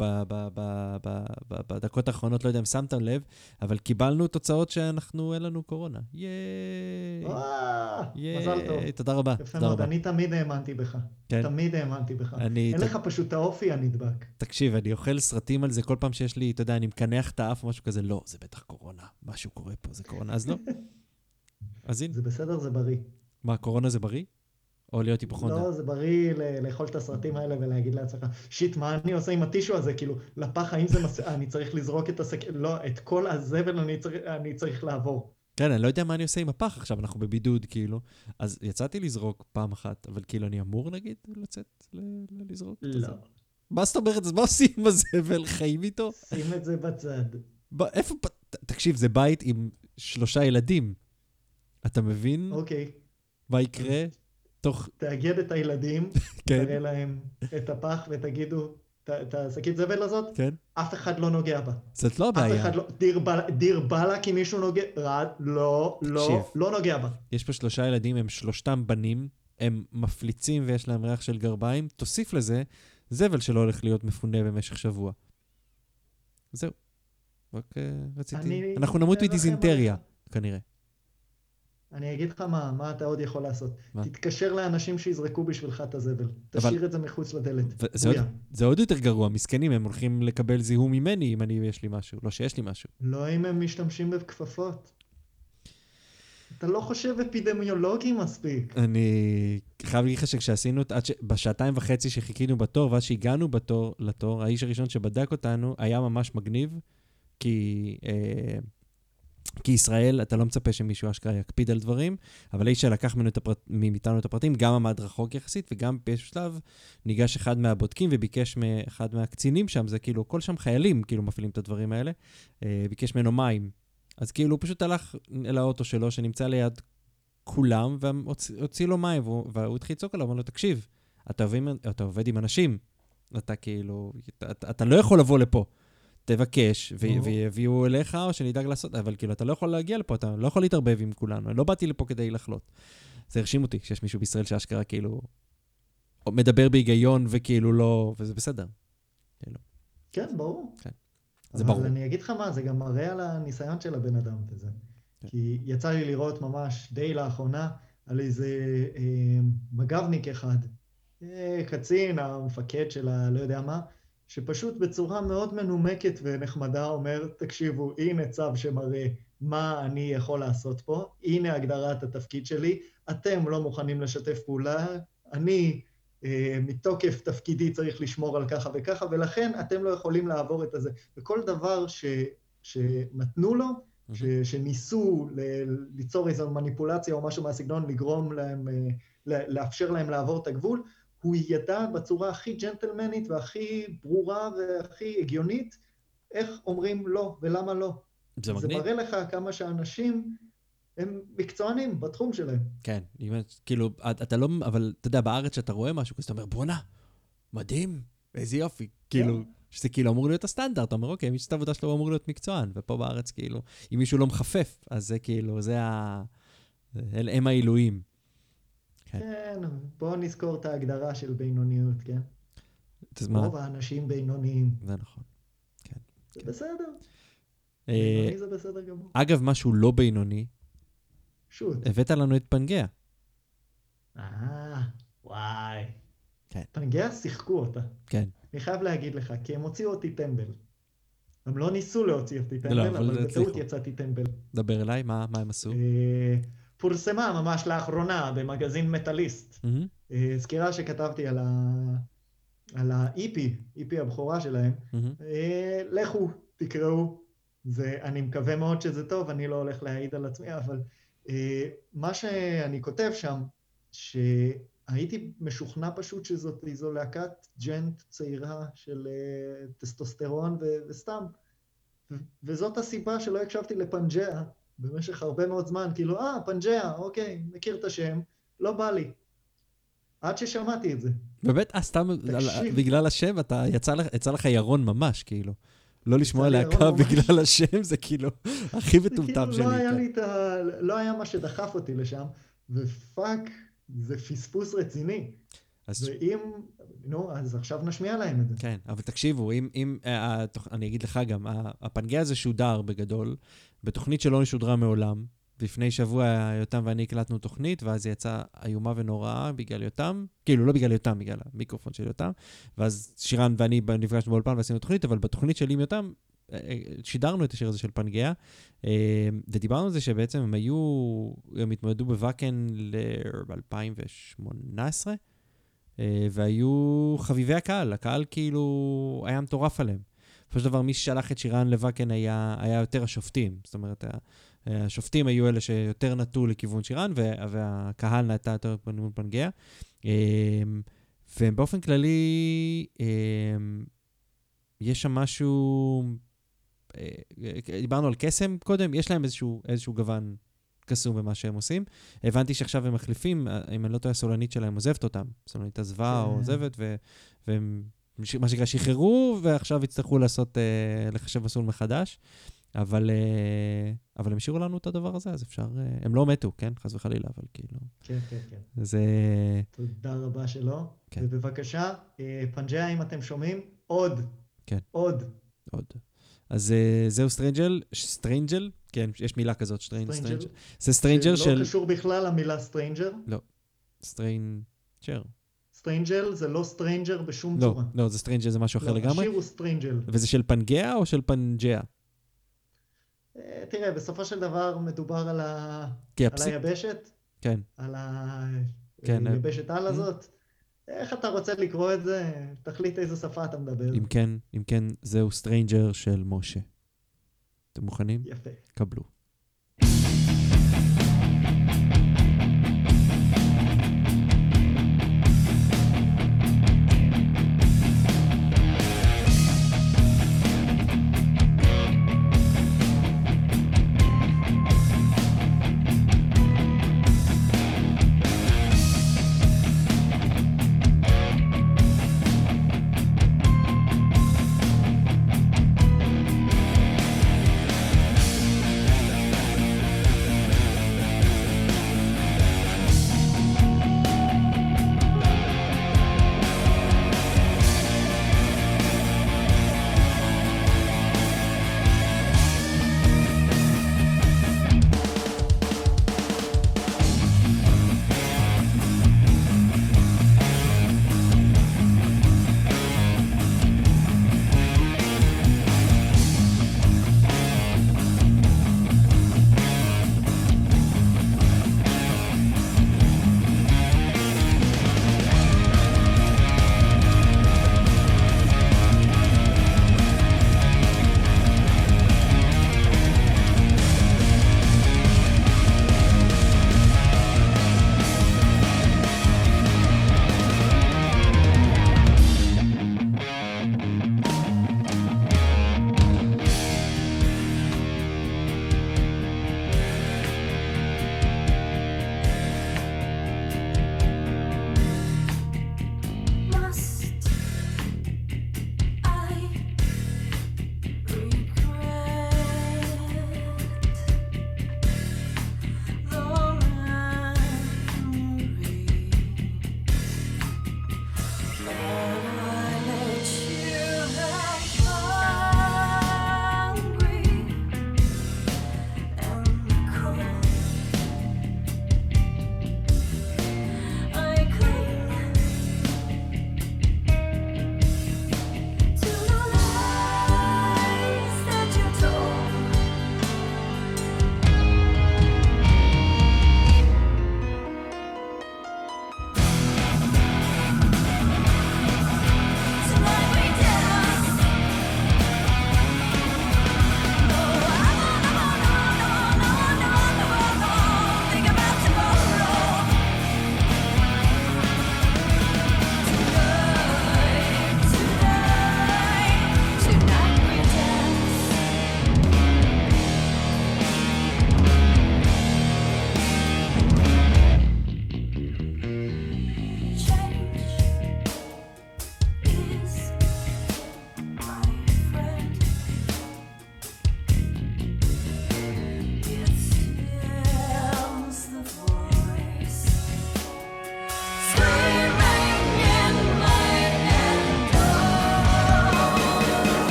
בדקות האחרונות, לא יודע אם שמתם לב, אבל קיבלנו תוצאות שאנחנו, אין לנו קורונה. ייי! מזל טוב. תודה רבה, יפה מאוד. אני תמיד האמנתי בך. כן. תמיד האמנתי בך. אין לך פשוט את האופי הנדבק. תקשיב, אני אוכל סרטים על זה כל פעם שיש לי, אתה יודע, אני מקנח את האף או משהו כזה, לא, זה בטח קורונה, משהו קורה פה, זה קורונה, אז לא. אז הנה, זה בסדר, זה בריא. מה, קורונה זה בריא? או להיות היפוכונדר? לא, זה בריא ל- לאכול את הסרטים האלה ולהגיד לעצמך, שיט, מה אני עושה עם הטישו הזה? כאילו, לפח האם זה מס... אני צריך לזרוק את השק... לא, את כל הזבל אני צריך, אני צריך לעבור. כן, אני לא יודע מה אני עושה עם הפח עכשיו, אנחנו בבידוד, כאילו. אז יצאתי לזרוק פעם אחת, אבל כאילו, אני אמור, נגיד, לצאת ל- לזרוק? לא. הזבל? מה זאת אומרת? אז מה עושים עם הזבל? חיים איתו? שים את זה בצד. ב- איפה... תקשיב, זה בית עם שלושה ילדים. אתה מבין אוקיי, מה יקרה תוך... תאגד את הילדים, כן, תראה להם את הפח ותגידו, "ת- את השקית זבל הזאת, כן. אף אחד לא נוגע בה. זאת לא אף הבעיה. אחד לא, דיר בל- דיר באלק אם מישהו נוגע, רד, לא, לא, תקשיב. לא נוגע בה. יש פה שלושה ילדים, הם שלושתם בנים, הם מפליצים ויש להם ריח של גרביים. תוסיף לזה זבל שלא הולך להיות מפונה במשך שבוע. זהו. רק אה, רציתי... אני אנחנו נמות מדיזינטריה. כנראה. אני אגיד לך מה, מה אתה עוד יכול לעשות. מה? תתקשר לאנשים שיזרקו בשבילך את הזבל. תשאיר את זה מחוץ לדלת. וזה עוד, בויה. זה עוד יותר גרוע, מסכנים, הם הולכים לקבל זיהום ממני אם אני, יש לי משהו. לא שיש לי משהו. לא אם הם משתמשים בכפפות. אתה לא חושב אפידמיולוגי מספיק. אני חייב להגיד לך שכשעשינו, ש... בשעתיים וחצי שחיכינו בתור, ואז שהגענו בתור, לתור, האיש הראשון שבדק אותנו היה ממש מגניב, כי, אה, כי ישראל, אתה לא מצפה שמישהו אשכרה יקפיד על דברים, אבל האיש שלקח את הפרט, מאיתנו את הפרטים, גם עמד רחוק יחסית, וגם באיזשהו שלב ניגש אחד מהבודקים וביקש מאחד מהקצינים שם, זה כאילו, כל שם חיילים כאילו מפעילים את הדברים האלה, אה, ביקש ממנו מים. אז כאילו, הוא פשוט הלך אל האוטו שלו, שנמצא ליד כולם, והוציא לו מים, והוא, והוא התחיל לצעוק עליו, אמר לו, תקשיב, אתה עובד, אתה עובד עם אנשים, אתה כאילו, אתה, אתה לא יכול לבוא לפה. תבקש, ו-. ויביאו אליך, או שנדאג לעשות, אבל כאילו, אתה לא יכול להגיע לפה, אתה לא יכול להתערבב עם כולנו, אני לא באתי לפה כדי לחלות. זה הרשים אותי שיש מישהו בישראל שאשכרה כאילו מדבר בהיגיון וכאילו לא, וזה בסדר. כן, ברור. כן. זה אבל ברור. אני אגיד לך מה, זה גם מראה על הניסיון של הבן אדם וזה. כן. כי יצא לי לראות ממש די לאחרונה על איזה אה, מג"בניק אחד, אה, קצין, המפקד של הלא יודע מה, שפשוט בצורה מאוד מנומקת ונחמדה אומר, תקשיבו, הנה צו שמראה מה אני יכול לעשות פה, הנה הגדרת התפקיד שלי, אתם לא מוכנים לשתף פעולה, אני אה, מתוקף תפקידי צריך לשמור על ככה וככה, ולכן אתם לא יכולים לעבור את הזה. וכל דבר ש, שנתנו לו, ש, שניסו ל, ליצור איזו מניפולציה או משהו מהסגנון, לגרום להם, אה, לאפשר להם לעבור את הגבול, הוא ידע בצורה הכי ג'נטלמנית והכי ברורה והכי הגיונית, איך אומרים לא ולמה לא. זה זה מגניב. מראה לך כמה שאנשים הם מקצוענים בתחום שלהם. כן, כאילו, את- אתה לא, אבל אתה יודע, בארץ שאתה רואה משהו כזה, אתה אומר, בואנה, מדהים, איזה יופי. כאילו, שזה כאילו אמור להיות הסטנדרט, אתה אומר, אוקיי, מי שעושה את העבודה שלו הוא אמור להיות מקצוען, ופה בארץ, כאילו, אם מישהו לא מחפף, אז זה כאילו, זה ה... הם העילויים. כן. כן, בואו נזכור את ההגדרה של בינוניות, כן? אז מה? רוב האנשים בינוניים. זה נכון. זה בסדר, אה, בינוני זה בסדר גמור. אגב, משהו לא בינוני, שוט. הבאת לנו את פנגea. אה, וואי. כן. פנגea שיחקו אותה. כן. אני חייב להגיד לך, כי הם הוציאו אותי טמבל. הם לא ניסו להוציא אותי לא, טמבל, אבל אבל הצליחו. בטעות יצאתי טמבל. דבר אליי, מה מה הם עשו? פורסמה ממש לאחרונה במגזין מטאליסט. אה, סקירה שכתבתי על ה- על ה-EP, EP הבכורה שלהם. אה, לכו, תקראו. זה, אני מקווה מאוד שזה טוב, אני לא הולך להעיד על עצמי, אבל אה, מה שאני כותב שם, שהייתי משוכנע פשוט שזאת איזו להקת ג'נט צעירה של אה, טסטוסטרון ו- וסתם. וזאת הסיבה שלא הקשבתי לפנג'אה במשך הרבה מאוד זמן, כאילו, אה, פנג'אה, אוקיי, מכיר את השם, לא בא לי. עד ששמעתי את זה. באמת, אה, סתם. בגלל השם, אתה, יצא לך- יצא לך ירון ממש, כאילו. לא לשמוע להקה. בגלל השם, זה כאילו הכי זה מטומטם כאילו שלי. לא היה. לי את ה... לא היה מה שדחף אותי לשם, ופאק, זה פספוס רציני. אז ואם... נו, אז עכשיו נשמיע להם את זה. כן, אבל תקשיבו, אם, אם אה, התוכ- אני אגיד לך גם, ה- הפנגea הזה שודר בגדול, בתוכנית שלא שודרה מעולם. לפני שבוע יותם ואני הקלטנו תוכנית, ואז היא יצאה איומה ונוראה בגלל יותם, כאילו לא בגלל יותם, בגלל המיקרופון של יותם, ואז שירן ואני נפגשנו באולפן ועשינו תוכנית, אבל בתוכנית שלי עם יותם, אה, אה, שידרנו את השיר הזה של פנגea, אה, ודיברנו על זה שבעצם הם היו, הם התמודדו בוואקן ל-2018, אה, והיו חביבי הקהל, הקהל כאילו היה מטורף עליהם. בסופו של דבר, מי ששלח את שירן לוואקן היה, היה יותר השופטים. זאת אומרת, השופטים היו אלה שיותר נטו לכיוון שירן, וה- והקהל נטה יותר לכיוון פנגea. אה, ובאופן כללי, אה, יש שם משהו... אה, דיברנו על קסם קודם, יש להם איזשהו, איזשהו גוון קסום במה שהם עושים. הבנתי שעכשיו הם מחליפים, אה, אם אני לא טועה, הסולנית שלהם עוזבת אותם. הסולנית עזבה או כן. עוזבת, ו- והם, מה שנקרא, שחררו, ועכשיו יצטרכו לעשות, אה, לחשב מסלול מחדש. אבל, אה, אבל הם השאירו לנו את הדבר הזה, אז אפשר... אה, הם לא מתו, כן? חס וחלילה, אבל כאילו... כן, כן, כן. זה... תודה רבה שלא. כן. ובבקשה, אה, פנג'אה, אם אתם שומעים, עוד. כן. עוד. עוד. אז אה, זהו strangle, strangle, כן, יש מילה כזאת, strangle. זה stranger של... לא קשור בכלל למילה stranger. Stranger. Strangle זה לא stranger בשום לא, צורה. לא, זה stranger זה משהו אחר לא, לגמרי. השיר הוא strangle. וזה של פנגea או של פנג'אה? אה, תראה, בסופו של דבר מדובר על ה- כי על הפסיק... היבשת, כן, על כן, אה. היבשת על הזאת. איך אתה רוצה לקרוא את זה? תחליט איזה שפה אתה מדבר. אם כן, אם כן, זהו stranger של משה. אתם מוכנים? יפה. קבלו.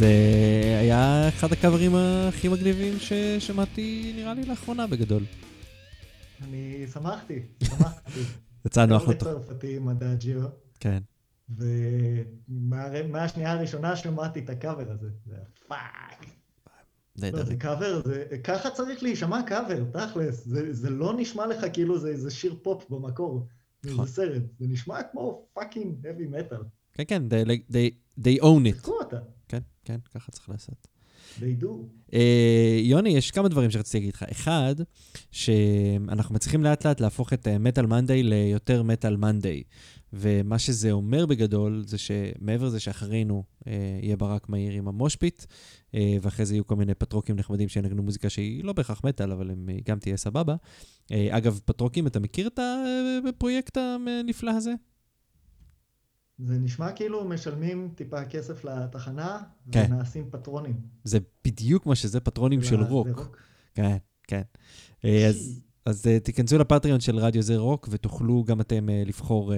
זה היה אחד הקאברים הכי מגניבים ששמעתי, נראה לי, לאחרונה בגדול. אני שמחתי, שמחתי. יצא נוח קראו לתוך... לצרפתי עם הדאג'יו, כן. ומהשנייה הראשונה שמעתי את הקאבר הזה. זה fuck. לא, נהדר. זה קאבר, זה... ככה צריך להישמע קאבר, תכלס. זה, זה לא נשמע לך כאילו זה איזה שיר פופ במקור. נכון. זה סרט. זה נשמע כמו fucking heavy metal. כן, כן, they, they, they own it. תקחו אותה. כן, ככה צריך לעשות. do. אה, יוני, יש כמה דברים שרציתי להגיד לך. אחד, שאנחנו מצליחים לאט לאט להפוך את מטאל מנדיי ליותר מטאל מנדיי. ומה שזה אומר בגדול, זה שמעבר לזה שאחרינו אה, יהיה ברק מהיר עם המושפיט, אה, ואחרי זה יהיו כל מיני פטרוקים נחמדים שינגנו מוזיקה שהיא לא בהכרח מטאל, אבל הם אה, גם תהיה סבבה. אה, אגב, פטרוקים, אתה מכיר את הפרויקט הנפלא הזה? זה נשמע כאילו משלמים טיפה כסף לתחנה, כן. ונעשים פטרונים. זה בדיוק מה שזה, פטרונים של זה רוק. כן, כן. אה, אז, אז אה, תיכנסו לפטריון של רדיו זה רוק, ותוכלו גם אתם אה, לבחור,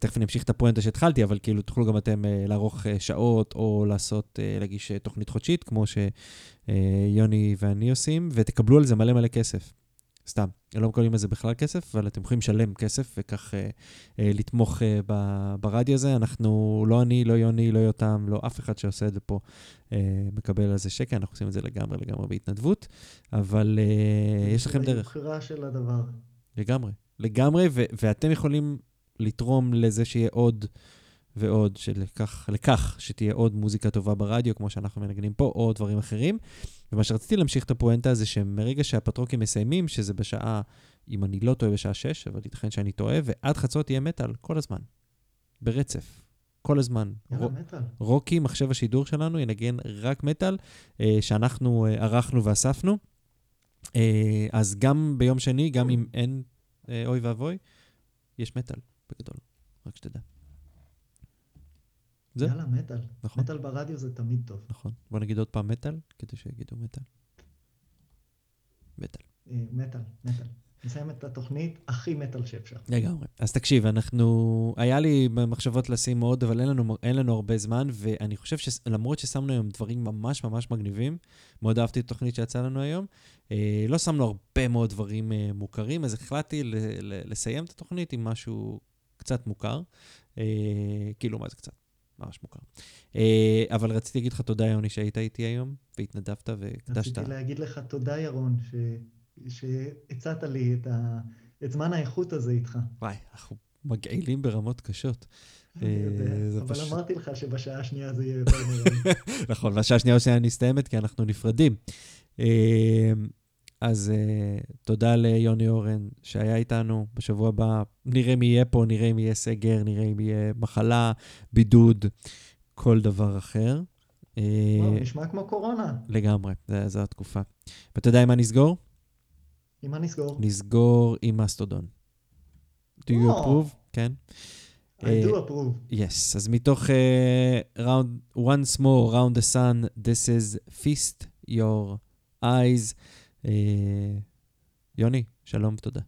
תכף אני אמשיך את הפואנטה שהתחלתי, אבל כאילו תוכלו גם אתם לערוך שעות, או לעשות, להגיש תוכנית חודשית, כמו שיוני ואני עושים, ותקבלו על זה מלא מלא כסף. סתם, לא מקבלים על זה בכלל כסף, אבל אתם יכולים לשלם כסף וכך אה, אה, לתמוך אה, ב- ברדיו הזה. אנחנו, לא אני, לא יוני, לא יותם, לא אף אחד שעושה את זה פה אה, מקבל על זה שקל, אנחנו עושים את זה לגמרי לגמרי בהתנדבות, אבל אה, יש לכם דרך. היוקרה של הדבר. לגמרי. לגמרי, ו- ואתם יכולים לתרום לזה שיהיה עוד ועוד, שלכך, לכך שתהיה עוד מוזיקה טובה ברדיו, כמו שאנחנו מנגנים פה, או דברים אחרים. ומה שרציתי להמשיך את הפואנטה זה שמרגע שהפטרוקים מסיימים, שזה בשעה, אם אני לא טועה, בשעה 6, אבל ייתכן שאני טועה, ועד חצות יהיה מטאל, כל הזמן. ברצף. כל הזמן. יאללה, מטאל. רוקי, מחשב השידור שלנו, ינגן רק מטאל, אה, שאנחנו אה, ערכנו ואספנו. אה, אז גם ביום שני, גם אם אין אה, אוי ואבוי, יש מטאל, בגדול, רק שתדע. זהו. יאללה, מטאל. נכון. מטאל ברדיו זה תמיד טוב. נכון. בוא נגיד עוד פעם מטאל, כדי שיגידו מטאל. מטאל. אה, מטאל, מטאל. נסיים את התוכנית הכי מטאל שאפשר. לגמרי. אז תקשיב, אנחנו... היה לי מחשבות לשים עוד, אבל אין לנו, אין לנו הרבה זמן, ואני חושב שלמרות ששמנו היום דברים ממש ממש מגניבים, מאוד אהבתי את התוכנית שיצאה לנו היום, אה, לא שמנו הרבה מאוד דברים אה, מוכרים, אז החלטתי ל- ל- לסיים את התוכנית עם משהו קצת מוכר. אה, כאילו, מה זה קצת? ממש מוכר. אה, אבל רציתי להגיד לך תודה, יוני, שהיית איתי היום, והתנדבת והקדשת. רציתי להגיד לך תודה, ירון, ש... שהצעת לי את, ה... את זמן האיכות הזה איתך. וואי, אנחנו מגעילים ברמות קשות. אה, אבל אמרתי לך שבשעה השנייה זה יהיה יותר נראה. נכון, והשעה השנייה השנייה נסתיימת כי אנחנו נפרדים. אה, אז אה, תודה ליוני אורן שהיה איתנו בשבוע הבא. נראה מי יהיה פה, נראה אם יהיה סגר, נראה אם יהיה מחלה, בידוד, כל דבר אחר. אה, וואו, נשמע כמו קורונה. לגמרי, זה- זו התקופה. ואתה יודע עם מה נסגור? עם מה נסגור? נסגור עם מסטודון. Do you או. approve? כן. I אה, do approve. Yes, אז מתוך uh, round, once more, round the sun, this is feast your eyes. אה, יוני, שלום ותודה.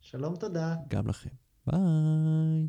שלום, תודה. גם לכם. ביי.